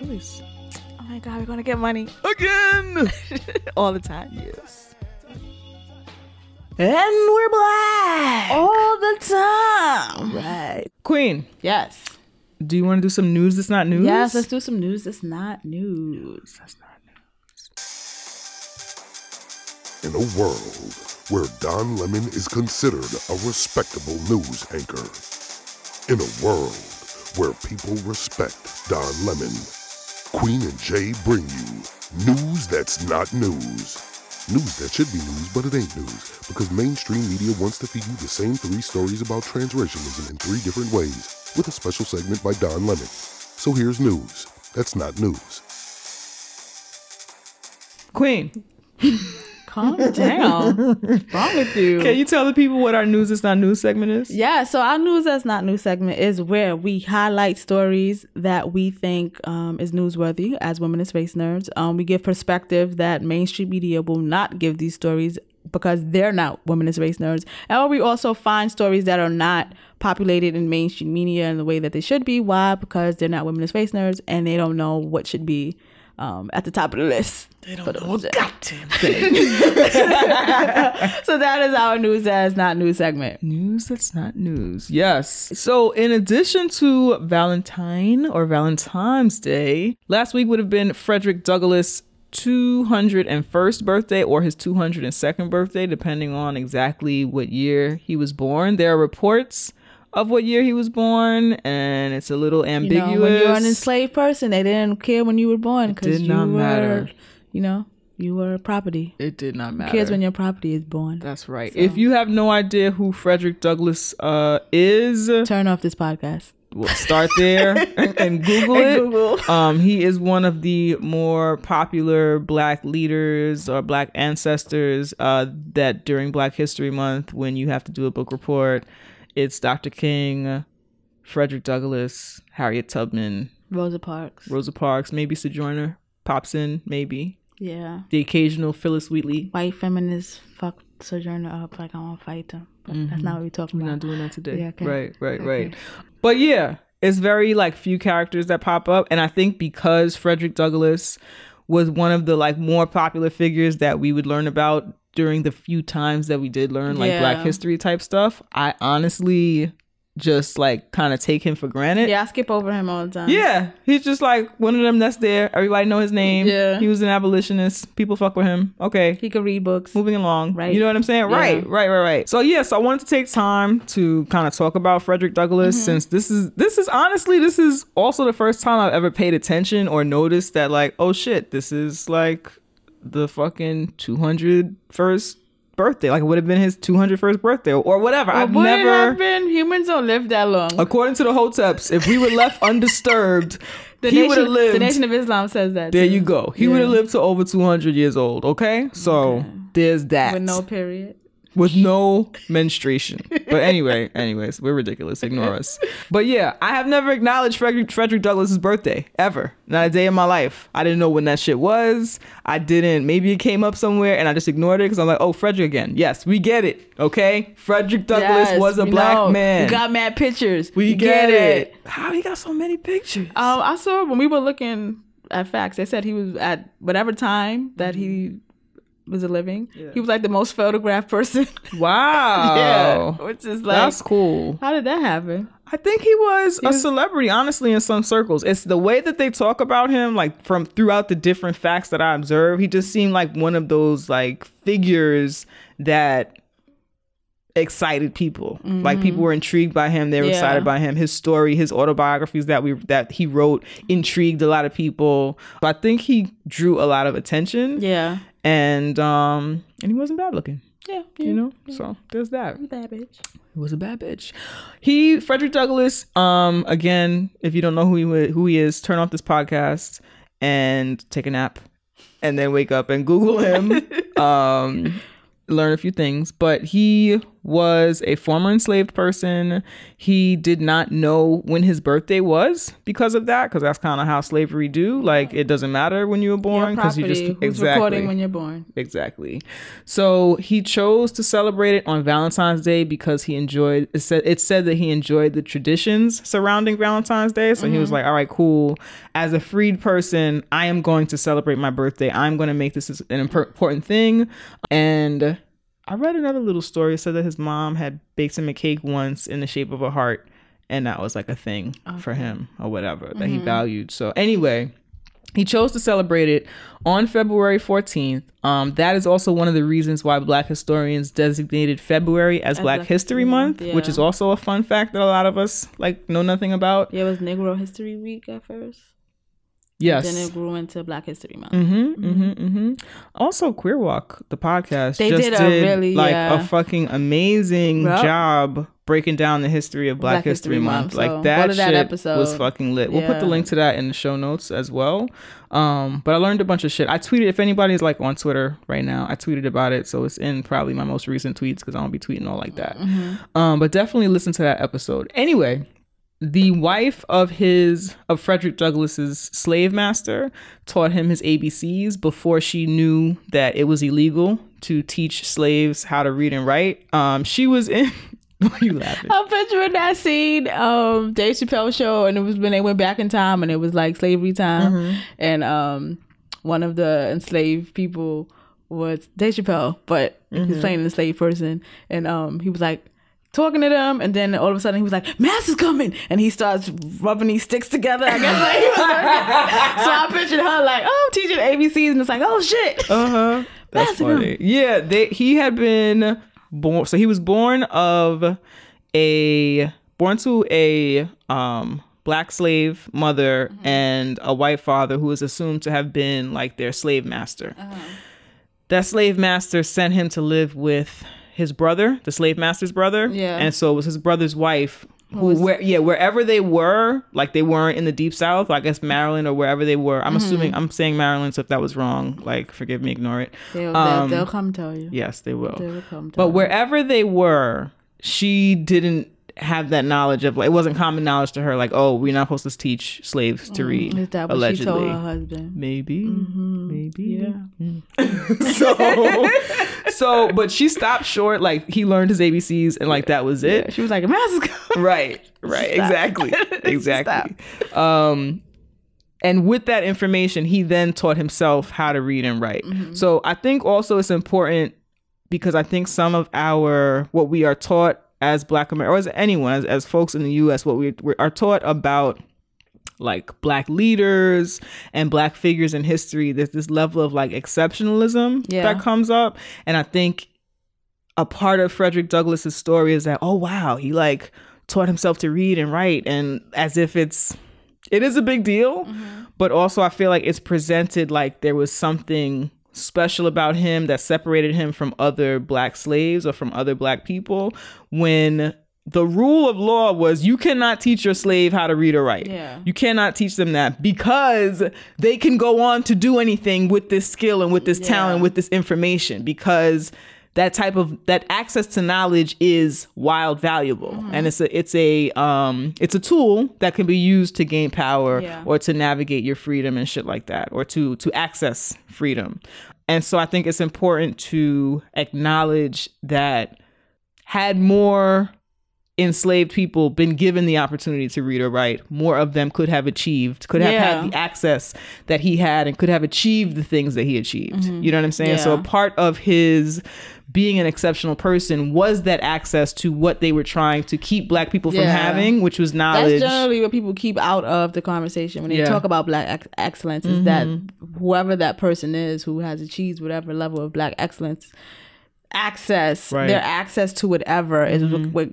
choice. Oh my god, we're gonna get money Again. all the time. yes. And we're black all the time. Right. Queen, Yes. do you want to do some news that's not news? Yes, let's do some news that's not news. That's not news. In a world where Don Lemon is considered a respectable news anchor. In a world where people respect Don Lemon. Queen and Jay bring you news that's not news. News that should be news, but it ain't news because mainstream media wants to feed you the same three stories about transracialism in three different ways with a special segment by Don Lemon. So here's news that's not news. Queen, Calm down. What's wrong with you? can you tell the people what our news that's not news segment is? Yeah, so our news that's not news segment is where we highlight stories that we think um, is newsworthy as womanist race nerds. Um, we give perspective that mainstream media will not give these stories because they're not womanist race nerds. And we also find stories that are not populated in mainstream media in the way that they should be. Why? Because they're not womanist race nerds and they don't know what should be um, at the top of the list. They don't know Goddamn thing. So that is our news that is not news segment. news that's not news. Yes. So, in addition to Valentine or Valentine's Day, last week would have been Frederick Douglass' 201st birthday or his 202nd birthday, depending on exactly what year he was born. There are reports of what year he was born, and it's a little ambiguous. You know, when you're an enslaved person, they didn't care when you were born because you were, matter. you know, you were property. it did not matter. cares when your property is born? That's right. If you have no idea who Frederick Douglass uh, is, Turn off this podcast. We'll start there and Google And it. Google. Um, he is one of the more popular Black leaders or Black ancestors. Uh, that during Black History Month, when you have to do a book report, it's Dr. King, Frederick Douglass, Harriet Tubman, Rosa Parks. Rosa Parks, maybe Sojourner pops in, maybe yeah. the occasional Phillis Wheatley. White feminists fuck Sojourner up like I want to fight them. But that's mm-hmm. not what we're talking about. We're not doing that today. Yeah, okay. Right, right, right. But yeah, it's very like few characters that pop up. And I think because Frederick Douglass was one of the like more popular figures that we would learn about during the few times that we did learn like black history type stuff, I honestly just like kind of take him for granted. Yeah, I skip over him all the time. Yeah, he's just like one of them that's there. Everybody know his name. Yeah. he was an abolitionist. People fuck with him. Okay, He could read books. moving along. Right. You know what I'm saying? Yeah. Right, right, right, right. So yes, I wanted to take time to kind of talk about Frederick Douglass Mm-hmm. since this is this is honestly this is also the first time I've ever paid attention or noticed that like oh shit this is like the fucking 201st birthday like it would have been his 201st birthday or whatever. I've Would it never have been? Humans don't live that long. according to the hoteps if we were left undisturbed The he would have lived the Nation of Islam says that. there too. you go. He would have lived to over 200 years old, okay? So there's that. With no period. With no menstruation. But anyway, anyways, we're ridiculous. Ignore us. But yeah, I have never acknowledged Frederick, Frederick Douglass's birthday ever. Not a day in my life. I didn't know when that shit was. I didn't. Maybe it came up somewhere and I just ignored it because I'm like, oh, Frederick again. Yes, we get it. Okay, Frederick Douglass Yes, was a black know. man. We got mad pictures. we get, it. How he got so many pictures? Um, I saw when we were looking at facts, they said he was at whatever time that he was a living. He was like the most photographed person. wow. yeah, which is like, That's cool. how did that happen? I think he was a celebrity, honestly, in some circles. It's the way that they talk about him, like from throughout the different facts that I observe. He just seemed like one of those like figures that excited people. Like people mm-hmm. were intrigued by him. They were Yeah. excited by him. His story, his autobiographies that we that he wrote intrigued a lot of people. So I think he drew a lot of attention. Yeah, And um and he wasn't bad looking. yeah, yeah. You know? So there's that. bad bitch. He was a bad bitch. He Frederick Douglass. Um, again, if you don't know who he who he is, turn off this podcast and take a nap, and then wake up and Google him. um, learn a few things. But he was a former enslaved person. He did not know when his birthday was because of that, because that's kind of how slavery do. Like it doesn't matter when you were born because you just Who's exactly recording when you're born? Exactly. So he chose to celebrate it on Valentine's Day because he enjoyed it said it said that he enjoyed the traditions surrounding Valentine's Day. So he was mm-hmm. like, All right, cool. As a freed person, I am going to celebrate my birthday. I'm going to make this an important thing. And I read another little story. It said that his mom had baked him a cake once in the shape of a heart, and that was like a thing for him or whatever that he valued. So anyway, he chose to celebrate it on February 14th. Um, that is also one of the reasons why Black historians designated February as, Black, Black History Month, Month, which is also a fun fact that a lot of us like know nothing about. Yeah, it was Negro History Week at first. Yes. Then it grew into Black History Month. Mm-hmm, mm-hmm, mm-hmm. Also, Queer Walk, the podcast, They just did did, a really, like yeah. a fucking amazing Yep. job breaking down the history of Black, Black History, History Month. Month, Like so that to that shit episode. was fucking lit. We'll put the link to that in the show notes as well. Um, but I learned a bunch of shit. I tweeted if anybody's like on Twitter right now, I tweeted about it, so it's in probably my most recent tweets because I don't be tweeting all like that. Mm-hmm. Um, but definitely listen to that episode. Anyway, the wife of his of Frederick Douglass's slave master taught him his ABCs before she knew that it was illegal to teach slaves how to read and write. Um, she was in. Why are you laughing? I'm picturing that scene, um, Dave Chappelle show, and it was when they went back in time, and it was like slavery time, Mm-hmm. and um, one of the enslaved people was Dave Chappelle, but Mm-hmm. was playing an enslaved person, and um, he was like talking to them, and then all of a sudden he was like, "Mass is coming," and he starts rubbing these sticks together. I guess like was so I pictured her like, "Oh, I'm teaching ABCs," and it's like, "Oh shit." Uh huh. That's him. funny. Yeah, they, he had been born. So he was born of a born to a um black slave mother and a white father who is assumed to have been like their slave master. That slave master sent him to live with his brother, the slave master's brother. Yeah. And so it was his brother's wife who where yeah wherever they were like they weren't in the deep south i guess maryland or wherever they were i'm assuming i'm saying maryland so if that was wrong like forgive me ignore it They'll, Um, they'll, they'll come tell you. yes they will They will come tell but you. wherever they were she didn't have that knowledge of like it wasn't common knowledge to her like oh we're not supposed to teach slaves to read Mm, Is that what allegedly. she told her husband? maybe. Maybe. Yeah. so so but she stopped short like he learned his abcs and like that was it. She was like, "A Master. right right exactly exactly. Um and with that information he then taught himself how to read and write. So i think also it's important because i think some of our what we are taught as black americans or as anyone as, as folks in the us what we, we are taught about like black leaders and black figures in history. There's this level of like exceptionalism Yeah. that comes up. And i think a part of frederick douglass's story is that oh wow he like taught himself to read and write. And as if it's it is a big deal mm-hmm. but also i feel like it's presented like there was something special about him that separated him from other black slaves or from other black people when the rule of law was you cannot teach your slave how to read or write Yeah. you cannot teach them that because they can go on to do anything with this skill and with this talent with this information because that type of that access to knowledge is wild valuable Mm-hmm. and it's a it's a um it's a tool that can be used to gain power Yeah. or to navigate your freedom and shit like that or to to access freedom and so i think it's important to acknowledge that had more enslaved people been given the opportunity to read or write, more of them could have achieved, could have Yeah. had the access that he had and could have achieved the things that he achieved. You know what I'm saying? So a part of his being an exceptional person was that access to what they were trying to keep black people from Yeah. having, which was knowledge. That's generally what people keep out of the conversation when they Yeah. talk about black ex- excellence. Is that mm-hmm. whoever that person is who has achieved whatever level of black excellence, access Right. their access to whatever is what, mm-hmm. what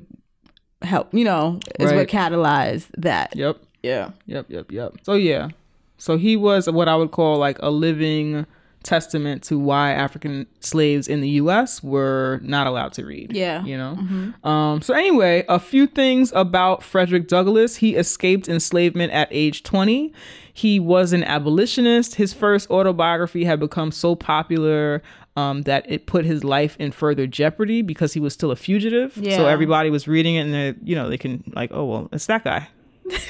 help. You know, is Right. what catalyzed that. Yep. Yeah. Yep, yep, yep. So yeah. So he was what I would call like a living testament to why African slaves in the US were not allowed to read. Yeah. You know? Um so anyway, a few things about Frederick Douglass. He escaped enslavement at age 20. He was an abolitionist. His first autobiography had become so popular um, that it put his life in further jeopardy because he was still a fugitive. Yeah. So everybody was reading it and they, you know, they can like, oh well, it's that guy.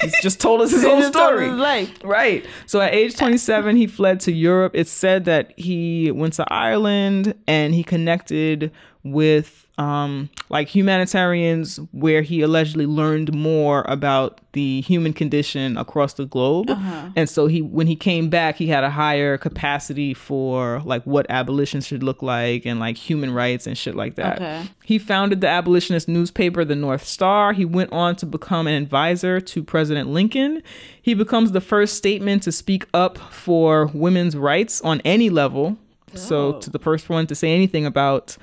He's just told us his whole just told us story. his. Right. So at age 27, he fled to Europe. It's said that he went to Ireland and he connected with um, like humanitarians where he allegedly learned more about the human condition across the globe. Uh-huh. And so he when he came back, he had a higher capacity for like what abolition should look like and like human rights and shit like that. Okay. He founded the abolitionist newspaper, The North Star. He went on to become an advisor to President Lincoln. He becomes the first statesman to speak up for women's rights on any level. So, to the first one to say anything about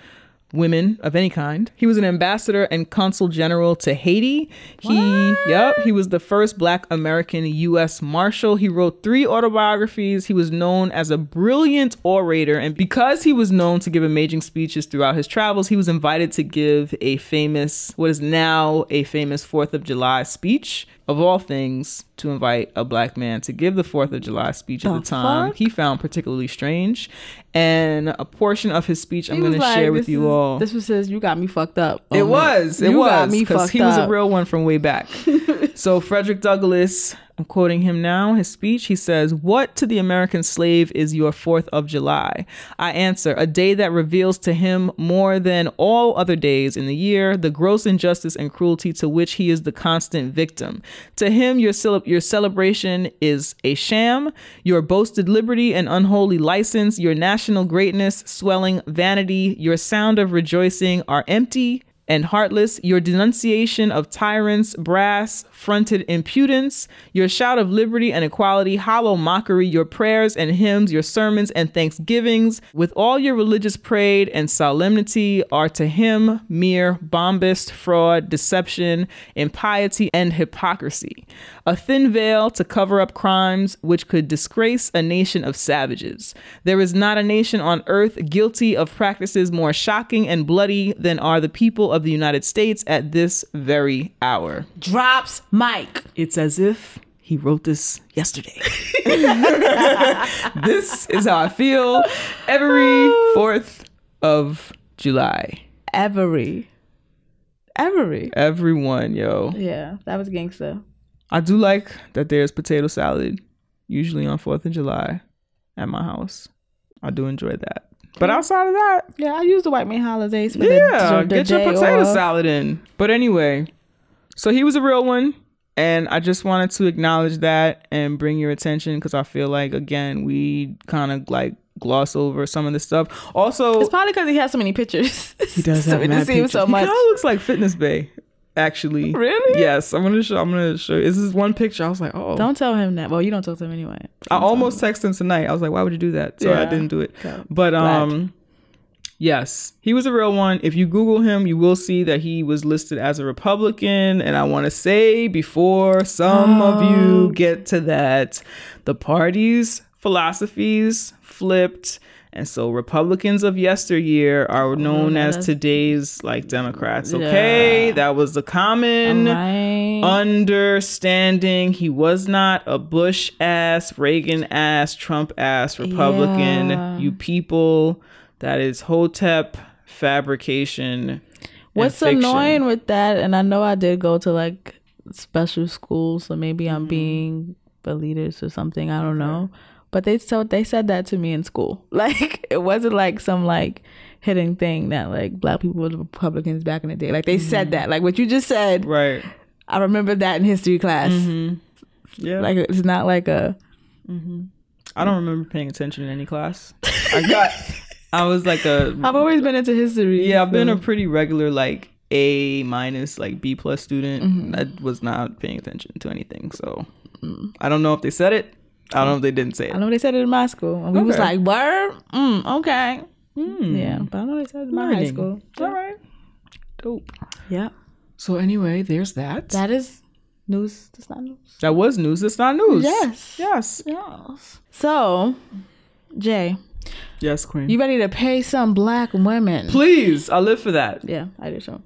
women of any kind. He was an ambassador and consul general to Haiti. He, yep, he was the first black American US Marshal. He wrote three autobiographies. He was known as a brilliant orator and because he was known to give amazing speeches throughout his travels, he was invited to give a famous what is now a famous 4th of July speech. Of all things, to invite a black man to give the 4th of July speech at the time, fuck? he found particularly strange. And a portion of his speech I'm He going was to like, share with you is- all. This was says you got me fucked up. It Oh, was. It you was. Because he was a real one from way back. so Frederick Douglass, I'm quoting him now, his speech, he says, What to the American slave is your 4th of July? I answer, a day that reveals to him more than all other days in the year the gross injustice and cruelty to which he is the constant victim. To him, your, your celebration is a sham, your boasted liberty and unholy license, your national greatness, swelling vanity, your sound of rejoicing are empty and heartless, your denunciation of tyrants, brass fronted impudence, your shout of liberty and equality, hollow mockery, your prayers and hymns, your sermons and thanksgivings, with all your religious parade and solemnity, are to him mere bombast, fraud, deception, impiety, and hypocrisy. A thin veil to cover up crimes which could disgrace a nation of savages. There is not a nation on earth guilty of practices more shocking and bloody than are the people of the United States at this very hour. Drops Mike. It's as if he wrote this yesterday. this is how I feel every 4th of July. Every. Every. Everyone, yo. Yeah, that was gangster. I do like that there's potato salad, usually on 4th of July at my house. I do enjoy that. But outside of that, Yeah, I use the white man holidays for yeah, the, the get your potato off. salad in. But anyway, so he was a real one. And I just wanted to acknowledge that and bring your attention because I feel like, again, we kind of like gloss over some of this stuff. Also, It's probably because he has so many pictures. he does so have it mad pictures. so He much. kind of looks like Fitness Bay, actually. Really? Yes. I'm gonna show. I'm gonna show. This is one picture. I was like, oh. Don't tell him that. Well, you don't talk to him anyway. I almost texted him tonight. I was like, why would you do that? So I didn't do it. Okay. But Glad. um yes, he was a real one. If you Google him, you will see that he was listed as a Republican. And I want to say before some of Oh. you get to that, the party's philosophies flipped. And so Republicans of yesteryear are known as today's like Democrats. Okay. Yeah. That was the common Right. understanding he was not a Bush ass, Reagan ass, Trump ass Republican. Yeah. You people, that is Hotep fabrication. What's annoying with that, and I know I did go to like special school, so maybe I'm Mm-hmm. being elitist or something. I don't know. But they so they said that to me in school. Like it wasn't like some like hidden thing that like black people were Republicans back in the day. Like they said that. Like what you just said. Mm-hmm. Right. I remember that in history class. Yeah. Like it's not like a I don't remember paying attention in any class. I got I was like a I've always been into history. yeah, I've been a pretty regular like A minus like B plus student. Mm-hmm. I was not paying attention to anything. So I don't know if they said it. I don't know if they didn't say it. I know they said it in my school, and we was like, "Word, mm, okay, Hmm. yeah." But I know they said it in my high Learning. school. All right. Dope. Yeah, So anyway, there's that. that is news. That's not news. That was news. It's not news. Yes. Yes. Yes. So, Jay, Yes, Queen. you ready to pay some black women? Please, I live for that. Yeah, I do so.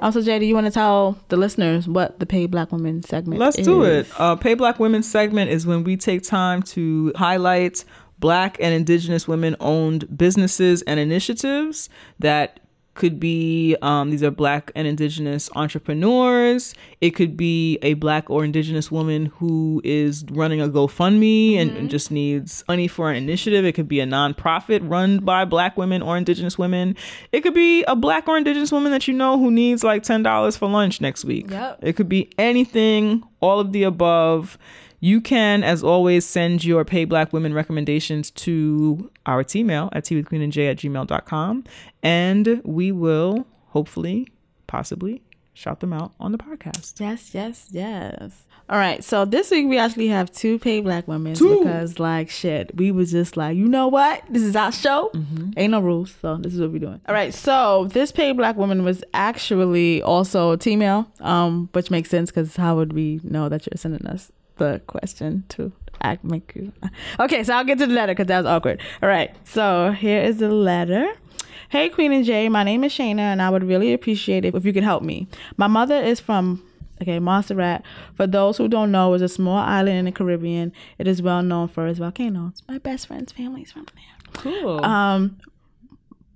Also, Jay, do you want to tell the listeners what the Pay Black Women segment is? Let's is? do it. Uh, Pay Black Women segment is when we take time to highlight Black and Indigenous women owned businesses and initiatives that could be um, these are Black and Indigenous entrepreneurs. It could be a Black or Indigenous woman who is running a GoFundMe and, and just needs money for an initiative. It could be a nonprofit run by Black women or Indigenous women. It could be a Black or Indigenous woman that you know who needs like $10 for lunch next week. Yep. It could be anything, all of the above. You can, as always, send your Pay Black Women recommendations to our email at tea with queen and j at gmail.com. And we will hopefully, possibly, shout them out on the podcast. Yes, yes, yes. All right, so this week we actually have two paid black women because, like, shit, we was just like, you know what? This is our show. Ain't no rules, so this is what we're doing. All right, so this paid black woman was actually also a female, um, which makes sense because how would we know that you're sending us the question to act make you? Okay, so I'll get to the letter because that was awkward. All right, so here is the letter. Hey, Queen and Jay, my name is Shayna, and I would really appreciate it if you could help me. My mother is from Okay, Montserrat. For those who don't know, is a small island in the Caribbean. It is well known for its volcanoes. My best friend's family is from there. Cool. Um,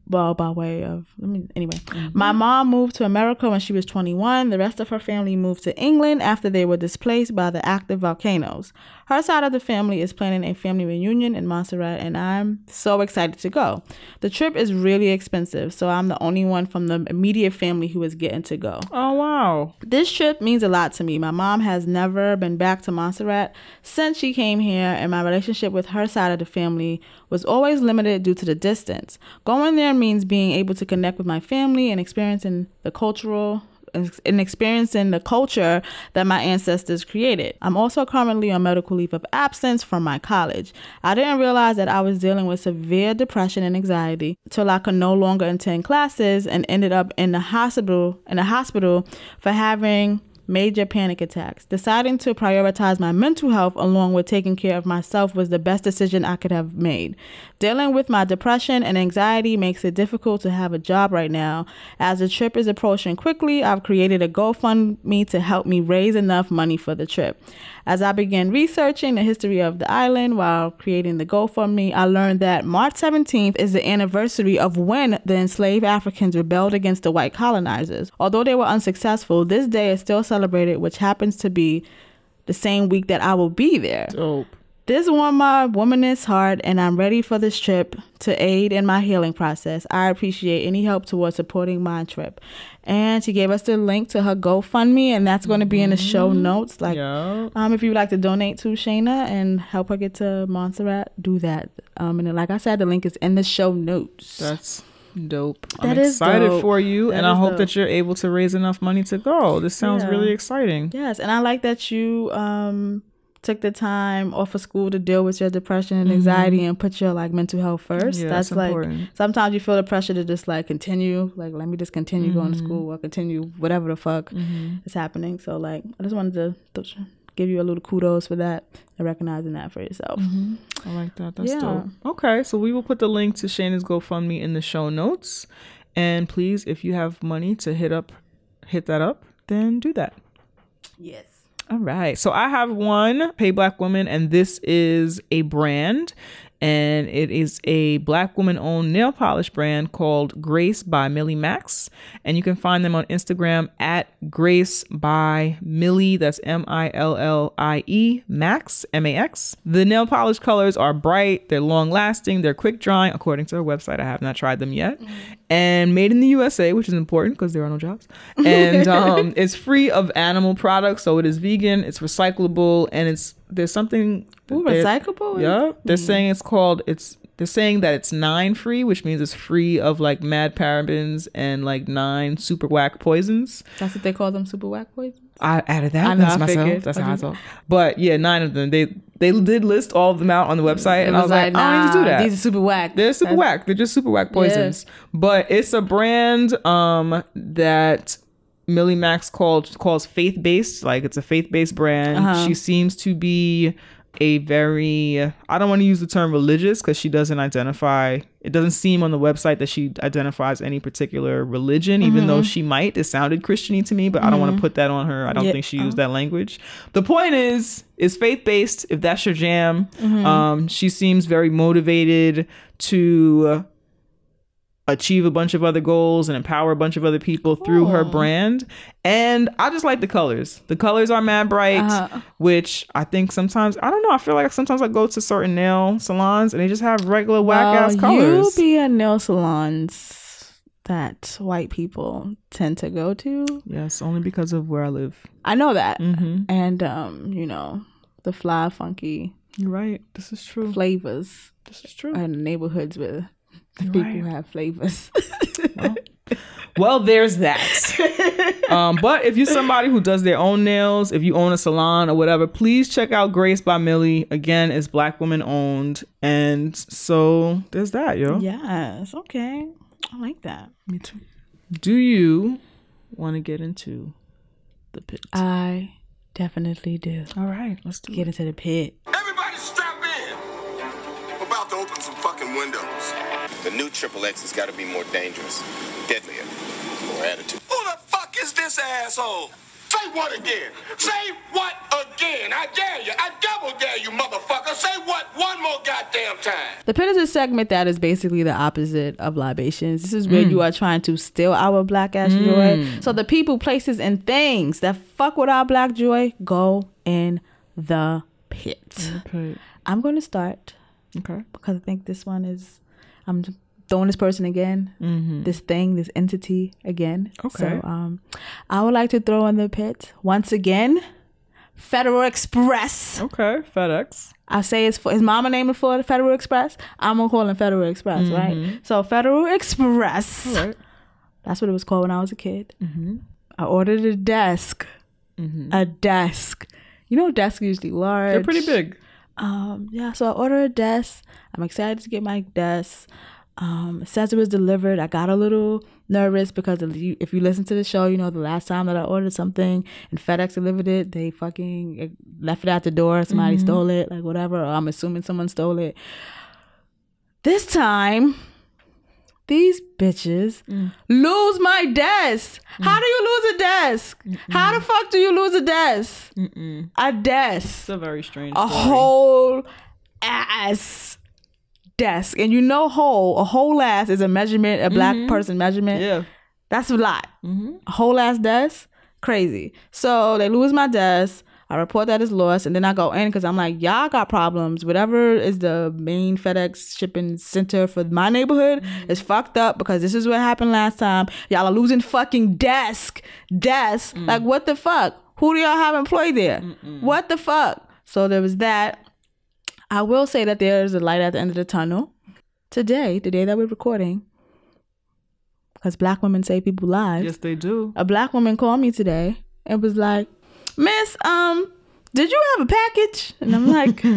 well, by way of let me anyway. Mm-hmm. My mom moved to America when she was 21. The rest of her family moved to England after they were displaced by the active volcanoes. Her side of the family is planning a family reunion in Montserrat, and I'm so excited to go. The trip is really expensive, so I'm the only one from the immediate family who is getting to go. oh, wow. This trip means a lot to me. My mom has never been back to Montserrat since she came here, and my relationship with her side of the family was always limited due to the distance. Going there means being able to connect with my family and experiencing the cultural and experiencing the culture that my ancestors created. I'm also currently on medical leave of absence from my college. I didn't realize that I was dealing with severe depression and anxiety till I could no longer attend classes and ended up in the hospital in the hospital for having major panic attacks. Deciding to prioritize my mental health along with taking care of myself was the best decision I could have made. Dealing with my depression and anxiety makes it difficult to have a job right now. As the trip is approaching quickly, I've created a GoFundMe to help me raise enough money for the trip. As I began researching the history of the island while creating the GoFundMe, I learned that March 17th is the anniversary of when the enslaved Africans rebelled against the white colonizers. Although they were unsuccessful, this day is still celebrated, which happens to be the same week that I will be there. Dope. This warmed my womanist heart, and I'm ready for this trip to aid in my healing process. I appreciate any help towards supporting my trip. And she gave us the link to her GoFundMe, and that's going to be in the show notes. Like, Yeah. um, if you'd like to donate to Shayna and help her get to Montserrat, do that. Um, and like I said, the link is in the show notes. That's dope. That I'm excited dope. for you, That and I hope dope. that you're able to raise enough money to go. This sounds Yeah. really exciting. Yes, and I like that you um took the time off of school to deal with your depression and anxiety and put your like mental health first. Mm-hmm. Yeah, That's like important. sometimes you feel the pressure to just like continue, like let me just continue going Mm-hmm. to school or continue whatever the fuck is happening. So like I just wanted to, to give you a little kudos for that and recognizing that for yourself. I like that. That's Yeah. dope. Okay, so we will put the link to Shannon's GoFundMe in the show notes. And please, if you have money to hit up, hit that up, then do that. Yes. All right. So I have one Pay Black Woman, and this is a brand, and it is a black woman owned nail polish brand called Grace by Millie Max. And you can find them on Instagram at Grace by Millie. That's M I L L I E Max, M A X. The nail polish colors are bright, they're long lasting, they're quick drying, according to her website. I have not tried them yet. And made in the USA, which is important because there are no jobs. And um, it's free of animal products, so it is vegan, it's recyclable, and it's there's something Ooh, recyclable? Yeah, they're saying it's called it's they're saying that it's nine free, which means it's free of like mad parabens and like nine super whack poisons. That's what they call them super whack poisons. I added that. I know, That's I myself. figured. That's I how I thought. But yeah, nine of them. They they did list all of them out on the website, and I was like, I don't need to do that. These are super whack. They're super That's- whack. They're just super whack poisons. But it's a brand um that Millie Max called calls faith based. Like it's a faith based brand. Uh-huh. She seems to be a very I don't want to use the term religious because she doesn't identify it doesn't seem on the website that she identifies any particular religion, even though mm-hmm. she might. It sounded Christiany to me, but I don't want to mm-hmm. put that on her. I don't Yeah. think she used that language. The point is, is faith based. If that's your jam, mm-hmm. um, she seems very motivated to achieve a bunch of other goals and empower a bunch of other people through her brand. And I just like the colors. The colors are mad bright, Uh-huh. which I think sometimes I don't know. I feel like sometimes I go to certain nail salons and they just have regular whack ass Well, colors. You be at nail salons that white people tend to go to. yes, only because of where I live. I know that. Mm-hmm. And um, you know, the fly funky You're right. This is true. flavors This is true. And neighborhoods where You're people right. have flavors. Well, there's that. um, but if you're somebody who does their own nails, if you own a salon or whatever, please check out Grace by Millie. Again, it's black woman owned. And so there's that, yo. yes, okay. I like that. Me too. Do you want to get into the pit? I definitely do. All right, let's do Get into the pit. Everybody strap in. We're about to open some fucking windows. The new Triple X has got to be more dangerous, deadlier, more attitude. Who the fuck is this asshole? Say what again? Say what again? I dare you. I double dare you, motherfucker. Say what one more goddamn time. The pit is a segment that is basically the opposite of libations. This is where mm. you are trying to steal our black ass joy. Mm. So the people, places, and things that fuck with our black joy go in the pit. Pit. I'm going to start Okay. because I think this one is. I'm throwing this person again, mm-hmm. this thing, this entity again. Okay. So um, I would like to throw in the pit once again. Federal Express. Okay. FedEx. I say it's for his mama named it for Federal Express. I'm gonna call it Federal Express, right? Mm-hmm. So Federal Express. Right. That's what it was called when I was a kid. Mm-hmm. I ordered a desk. A desk. You know, desks are usually large. They're pretty big. Um, yeah, so I ordered a desk. I'm excited to get my desk. Um, it says it was delivered. I got a little nervous because if you, if you listen to the show, you know the last time that I ordered something and FedEx delivered it, they fucking eh, left it at the door. Somebody stole it, like whatever. Or I'm assuming someone stole it. This time, these bitches mm. lose my desk. Mm. How do you lose a desk? How the fuck do you lose a desk? A desk It's a very strange. a story. whole ass desk. And you know whole, a whole ass is a measurement, a black mm-hmm. person measurement. Yeah. That's a lot. Mm-hmm. A whole ass desk, crazy. So they lose my desk. I report that it's lost, and then I go in because I'm like, y'all got problems. Whatever is the main FedEx shipping center for my neighborhood mm-hmm. is fucked up because this is what happened last time. Y'all are losing fucking desk, desk. Mm. Like what the fuck? Who do y'all have employed there? What the fuck? So there was that. I will say that there's a light at the end of the tunnel. Today, the day that we're recording, because black women save people lives Yes, they do. a black woman called me today and was like, Miss, um, did you have a package? And I'm like,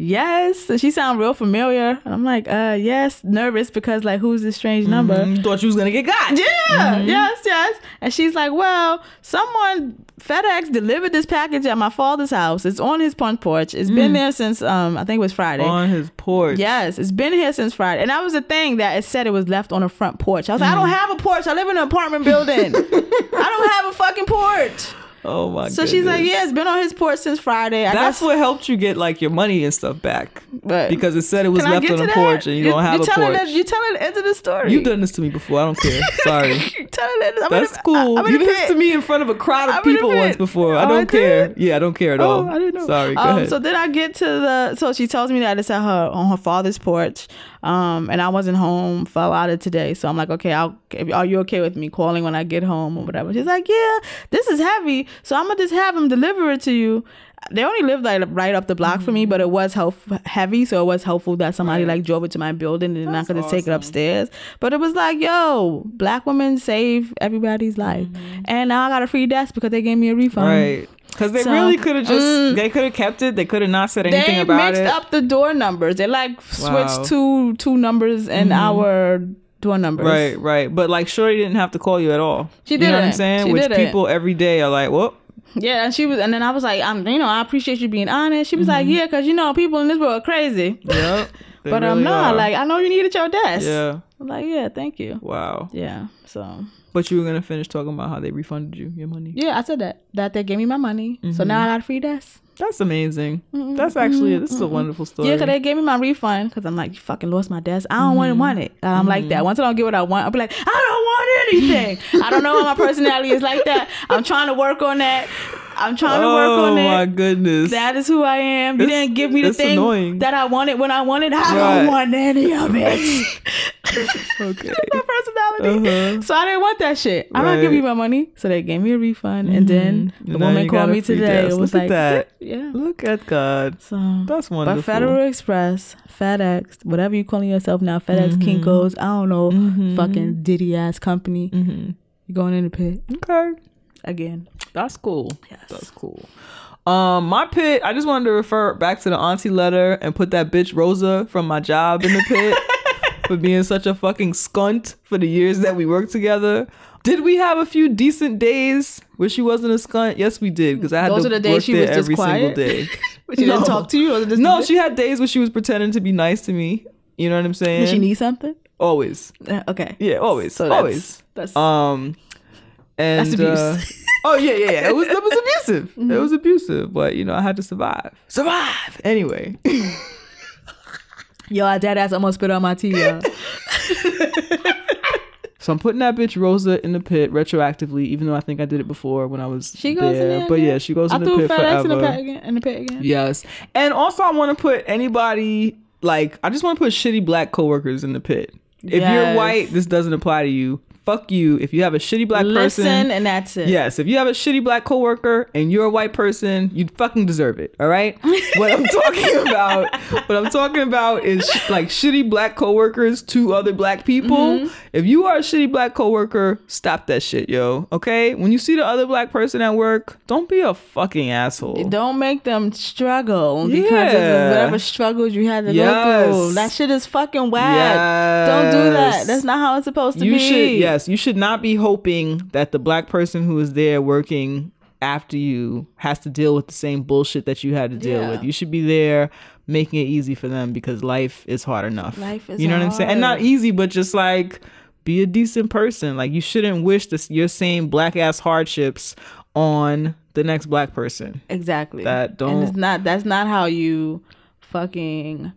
Yes. And she sounded real familiar. And I'm like, uh, yes, nervous because like who's this strange number? You thought you was gonna get got. Yeah, yes, yes. And she's like, Well, someone FedEx delivered this package at my father's house. It's on his front porch. It's been there since um I think it was Friday. On his porch. Yes, it's been here since Friday. And that was the thing that it said it was left on a front porch. I was like, I Mm. don't have a porch. I live in an apartment building. I don't have a fucking porch. Oh my. God. So she's like. Yeah, it's been on his porch since Friday. I That's guess what helped you get like your money and stuff back. But- because it said it was left on the that? porch and you, don't have a porch. The, you're telling the end of the story. You've done this to me before. I don't care. Sorry. Telling it. I'm That's the- cool. I'm You did this to me in front of a crowd of I'm people once before. I Oh, I don't care. did? Yeah, I don't care at all. Oh, I didn't know. Sorry. Go um, ahead. So then I get to the. So she tells me that it's at her on her father's porch, um, and I wasn't home for a lot of today. So I'm like, okay, I'll. Are you okay with me calling when I get home or whatever? She's like, yeah, this is heavy, so I'm gonna just have him deliver it to you. They only lived like right up the block from me, but it was help heavy, so it was helpful that somebody like drove it to my building and That's could just take it upstairs. But it was like, yo, black women save everybody's life, and now I got a free desk because they gave me a refund. right. Because they So, really could have just, mm. they could have kept it. They could have not said anything about it. they mixed up the door numbers. They like switched Wow. Mm-hmm. two two numbers in our door numbers. Right, right. But like, Shorty didn't have to call you at all. She You know what I'm saying? She Which didn't. people every day are like, well, Yeah, and she was, and then I was like, I'm, you know, I appreciate you being honest. She was like, yeah, because you know, people in this world are crazy. yeah. they but I'm really not. are. Like, I know you needed your desk. yeah. I'm like, yeah, thank you. Wow. Yeah. So But you were gonna finish talking about how they refunded you your money. yeah, I said that that they gave me my money. So Mm-hmm. now I got a free desk. That's amazing. That's actually this is a wonderful story. Yeah, because they gave me my refund because I'm like, you fucking lost my desk. I don't want to want it. And I'm like that. Once I don't get what I want, I'll be like, I don't want anything. I don't know why my personality is like that. I'm trying to work on that. I'm trying to work on it. oh my goodness. That is who I am. You It's- didn't give me the thing annoying. that I wanted when I wanted. I Right. don't want any of it. okay. my personality. Uh-huh. So I didn't want that shit. I'm not Right. giving you my money. So they gave me a refund, and then the now woman called me today. desk. It was Look like, at that. yeah. Look at God. So That's wonderful. but Federal Express, FedEx, whatever you calling yourself now, FedEx, Mm-hmm. Kinko's, I don't know, fucking Diddy ass company. Mm-hmm. You going in the pit Okay. again? That's cool. Yes. That's cool. Um, my pit, I just wanted to refer back to the auntie letter and put that bitch Rosa from my job in the pit for being such a fucking skunt for the years that we worked together. Did we have a few decent days where she wasn't a skunt? Yes, we did because I had Those to the days work she there was just every single day. But she didn't talk to you, or No, she had days where she was pretending to be nice to me. You know what I'm saying? Did she need something? always. Uh, okay, Yeah, always. So that's- always. that's- um and That's abuse. uh, oh yeah, yeah, yeah. It was it was abusive. It was abusive, but you know, I had to survive. Survive. Anyway. yo, I dead ass almost spit on my tea. Yo. So I'm putting that bitch Rosa in the pit retroactively, even though I think I did it before when I was She goes there. but yeah, she goes I in the pit FedEx in the forever. pit again. In the pit again. Yes. And also I want to put anybody like I just want to put shitty black coworkers in the pit. If you're white, this doesn't apply to you. Fuck you if you have a shitty black Listen, person. and that's it. Yes, if you have a shitty black coworker and you're a white person, you fucking deserve it. All right. what I'm talking about, what I'm talking about is sh- like shitty black coworkers to other black people. Mm-hmm. If you are a shitty black coworker, stop that shit, yo. Okay. When you see the other black person at work, don't be a fucking asshole. Don't make them struggle because Yeah. of whatever struggles you had to go Yes. through. That shit is fucking whack. Don't do that. That's not how it's supposed to you be. should yes you should not be hoping that the black person who is there working after you has to deal with the same bullshit that you had to deal Yeah. with you should be there making it easy for them because life is hard enough Life is you know what i'm saying and not easy but just like be a decent person like you shouldn't wish this your same black ass hardships on the next black person Exactly. That don't- it's not. That's not how you fucking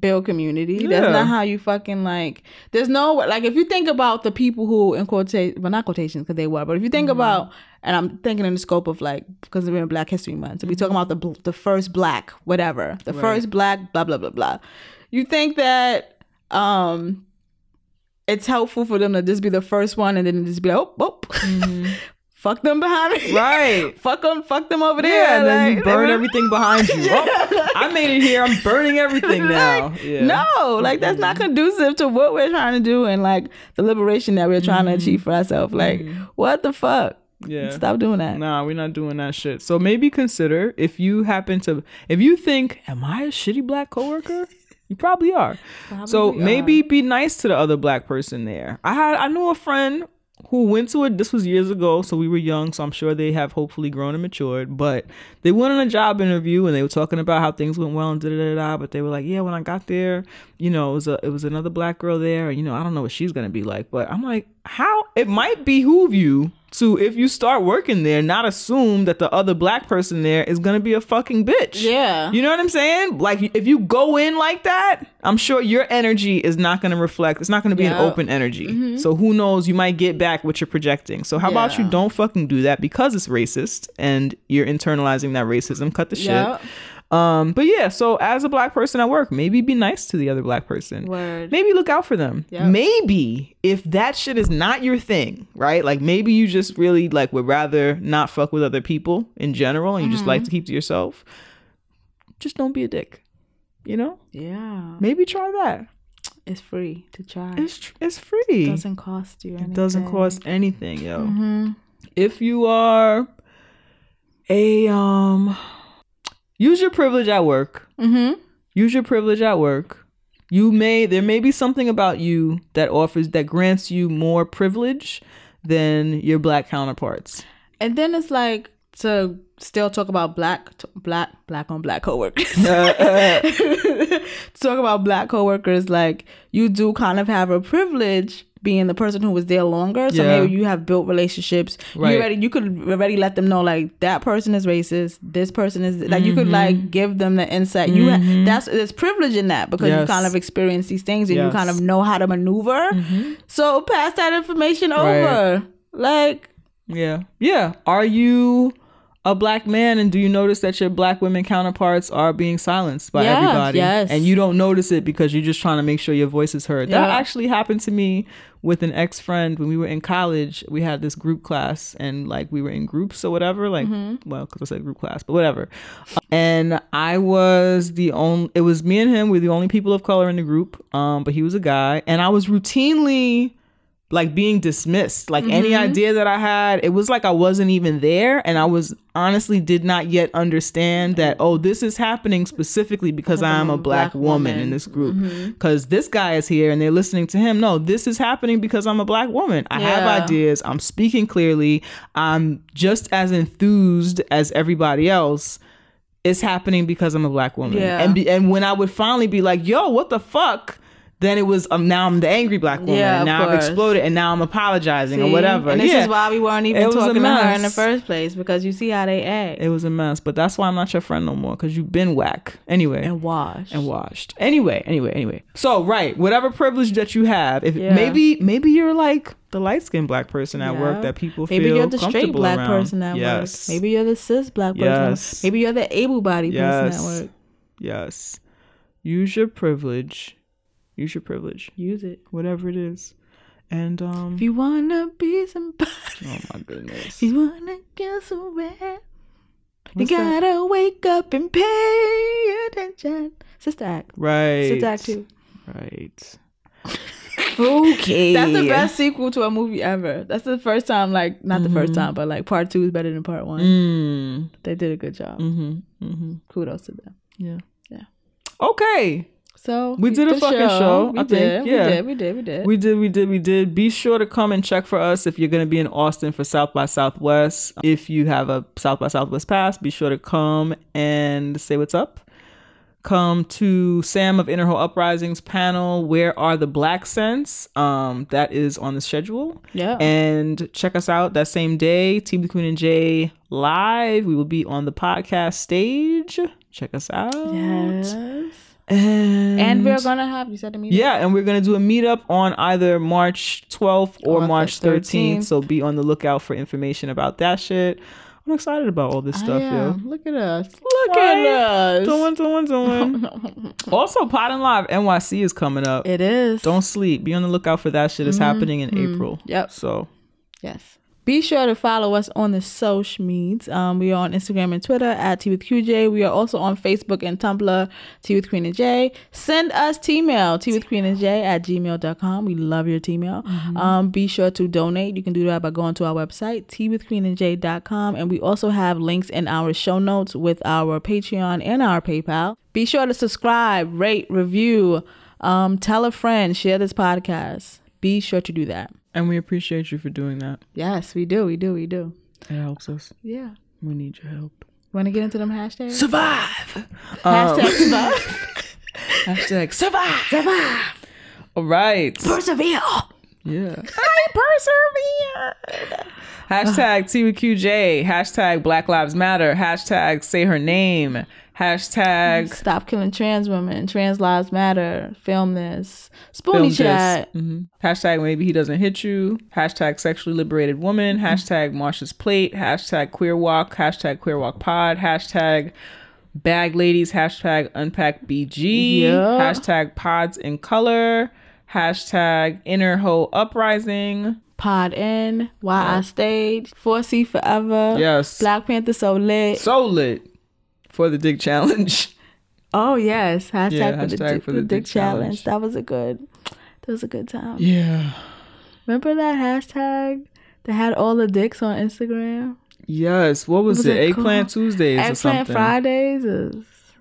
build community. That's not how you fucking like. There's no like if you think about the people who in quotation, well not quotations because they were, but if you think Mm-hmm. about, and I'm thinking in the scope of like because we're in Black History Month, so we talking about the the first black whatever, the first black blah blah blah blah. You think that um it's helpful for them to just be the first one and then just be like, oh, oh. fuck them behind me, Mm-hmm. right fuck them, fuck them over there. yeah, and then you burn everything behind you. Oh, I made it here. I'm burning everything now. Like, Yeah. No, like that's not conducive to what we're trying to do and like the liberation that we're trying to achieve for ourselves. Like, what the fuck? Yeah. Stop doing that. Nah, we're not doing that shit. So maybe consider if you happen to, if you think, am I a shitty black coworker? You probably are. so Probably maybe be nice to the other black person there. I had, I knew a friend who went to it. This was years ago, so we were young. So I'm sure they have hopefully grown and matured. But they went on a job interview and they were talking about how things went well and da da da da. But they were like, yeah, when I got there, you know, it was a, it was another black girl there, and you know, I don't know what she's gonna be like. But I'm like, how? It might behoove you to if you start working there, not assume that the other black person there is gonna be a fucking bitch. Yeah. You know what I'm saying? Like if you go in like that, I'm sure your energy is not gonna reflect. It's not gonna be Yeah. an open energy. Mm-hmm. So who knows? You might get back what you're projecting. So how about you don't fucking do that because it's racist and you're internalizing that racism. Cut the Yeah. shit. Um, but yeah, so as a black person at work, maybe be nice to the other black person. Word. Maybe look out for them. Yep. Maybe if that shit is not your thing, right? Like maybe you just really like would rather not fuck with other people in general and you just Mm-hmm. like to keep to yourself. Just don't be a dick. You know? Yeah. Maybe try that. It's free to try. It's tr- it's free. it doesn't cost you anything. It doesn't cost anything, yo. Mm-hmm. If you are a um use your privilege at work. Mm-hmm. Use your privilege at work. You may there may be something about you that offers that grants you more privilege than your black counterparts. And then it's like to still talk about black, t- black, black on black coworkers. to talk about black coworkers, like you do kind of have a privilege being the person who was there longer. So Yeah. maybe you have built relationships. Right. You already you could already let them know like that person is racist. This person is like you could Mm-hmm. like give them the insight. You ha- that's there's privilege in that because you kind of experience these things and you Yes. Mm-hmm. kind of know how to maneuver. So pass that information Right. over. Like Yeah. Yeah. Are you a black man and do you notice that your black women counterparts are being silenced by everybody? yes. And you don't notice it because you're just trying to make sure your voice is heard. That actually happened to me with an ex friend when we were in college. We had this group class and like we were in groups or whatever. Like, Mm-hmm. well, because I said group class, but whatever. And I was the only, it was me and him. We were the only people of color in the group. Um, but he was a guy. And I was routinely like being dismissed. Like any Mm-hmm. idea that I had, it was like I wasn't even there. And I was honestly did not yet understand that, oh, this is happening specifically because I'm a black, woman, in this group. Mm-hmm. Because this guy is here and they're listening to him. No, this is happening because I'm a black woman. I have ideas. I'm speaking clearly. I'm just as enthused as everybody else. It's happening because I'm a black woman. Yeah. And be, and when I would finally be like, yo, what the fuck? Then it was um, now I'm the angry black woman. Yeah, now I've exploded and now I'm apologizing or See? whatever. And this Yeah. is why we weren't even It talking to her in the first place because you see how they act It was a mess, but that's why I'm not your friend no more because you've been whack. Anyway. and washed and washed. Anyway, anyway, anyway. So right, whatever privilege that you have, if Yeah. maybe maybe you're like the light skinned black person at work that people feel like. Maybe feel you're the straight black around. person at yes. work. Maybe you're the cis black person. Yes. Maybe you're the able-bodied person at work. Yes. Use your privilege. Use your privilege. Use it. Whatever it is. And um, If you wanna be somebody, oh my goodness, if you wanna get somewhere, you What's that? gotta wake up and pay attention. Sister Act. right? Sister Act too. Right. Okay. That's the best sequel to a movie ever. That's the first time, like, not the first time, but like part two is better than part one. Mm. They did a good job. Mm-hmm. Mm-hmm. Kudos to them. Yeah. Yeah. Okay. So We did a fucking show, We I did. think. Yeah. We did. We did. We did. We did, we did, we did. Be sure to come and check for us if you're going to be in Austin for South by Southwest. If you have a South by Southwest pass, be sure to come and say what's up. Come to Sam of Inner Hoe Uprising's panel. Where are the Blaccents? Um, that is on the schedule. Yeah. And check us out that same day. Tea with Queen and J live. We will be on the podcast stage. Check us out. yes. And, And we're gonna have you said the meeting. yeah, and we're gonna do a meetup on either March 12th or Or March 13th. 13th. So be on the lookout for information about that shit. I'm excited about all this stuff, yo. Look at us. Look at us. Doing, doing, doing. also, Podin Live NYC is coming up. It is. Don't sleep. Be on the lookout for that shit. It's mm-hmm. happening in mm-hmm. April. Yep. So Yes. Be sure to follow us on the social medias. Um, we are on Instagram and Twitter at Tea with QJ. We are also on Facebook and Tumblr, Tea with Queen and J. Send us T-mail, Tea with Queen and J at gmail.com. We love your T-mail. Um, be sure to donate. You can do that by going to our website, teawithqueenandj.com. And we also have links in our show notes with our Patreon and our PayPal. Be sure to subscribe, rate, review, um, tell a friend, share this podcast. Be sure to do that. And we appreciate you for doing that. Yes, we do. We do. We do. It helps us. Yeah. We need your help. Want to get into them hashtags? Survive. Hashtag um, survive. Hashtag survive. Survive. All right. Persevere. Yeah. I persevered. Hashtag TWQJ. Hashtag Black Lives Matter. Hashtag say her name. Hashtag Stop killing trans women. Trans lives matter. Film this. Spoony film this. chat. Mhm. Hashtag maybe he doesn't hit you. Hashtag sexually liberated woman. Hashtag Marsha's plate. Hashtag queer walk. Hashtag queer walk pod. Hashtag bag ladies. Hashtag unpack BG. Yeah. Hashtag pods in color. Hashtag inner hoe uprising. Pod in. Why I stayed. 4C forever. Yes. Black Panther so lit. So lit for the dick challenge. oh yes. Hashtag, Yeah, for, the hashtag dick, for the the dick dick challenge. challenge. That was a good. That was a good time. Yeah. Remember that hashtag that had all the dicks on Instagram? Yes. What was, was it? it Eggplant called? Tuesdays or Eggplant something. Fridays. Is,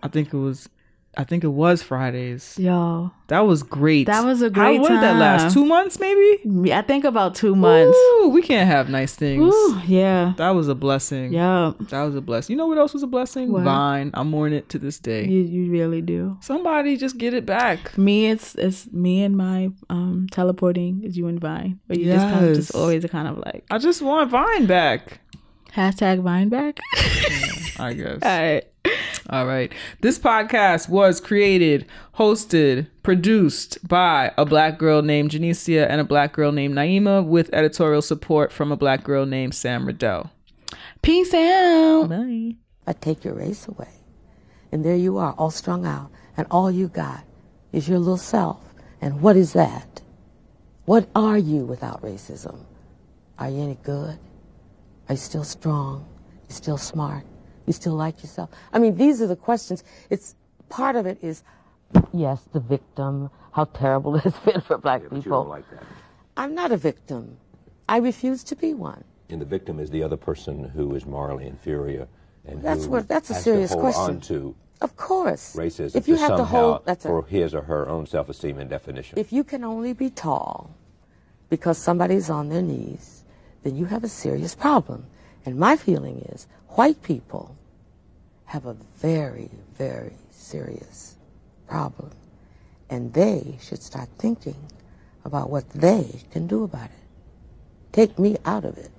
I think it was. I think it was Fridays. yo. That was great. That was a How great what did that last? Two months, maybe. I think about two months. Ooh, we can't have nice things. Ooh, yeah. That was a blessing. Yeah. That was a blessing. You know what else was a blessing? What? Vine. I'm mourning it to this day. You you really do. Somebody just get it back. Me, it's it's me and my um teleporting is you and Vine, but you just kind of just Yes. always kind of like I just want Vine back. hashtag Vine back. I guess. All right. All right. This podcast was created, hosted, produced by a black girl named Janicia and a black girl named Naima with editorial support from a black girl named Sam Riddell. Peace out. Bye. I take your race away. And there you are, all strung out, and all you got is your little self. And what is that? What are you without racism? Are you any good? Are you still strong? Are You still smart? You still like yourself? I mean, these are the questions. It's part of it is, yes, the victim, how terrible it has been for black you people. don't like that. I'm not a victim. I refuse to be one. And the victim is the other person who is morally inferior and That's what- that's a serious to hold question. on to Of course. racism If you have to hold, that's a, for his or her own self-esteem and definition. If you can only be tall because somebody's on their knees, then you have a serious problem. And my feeling is white people have a very, very serious problem. And they should start thinking about what they can do about it. Take me out of it.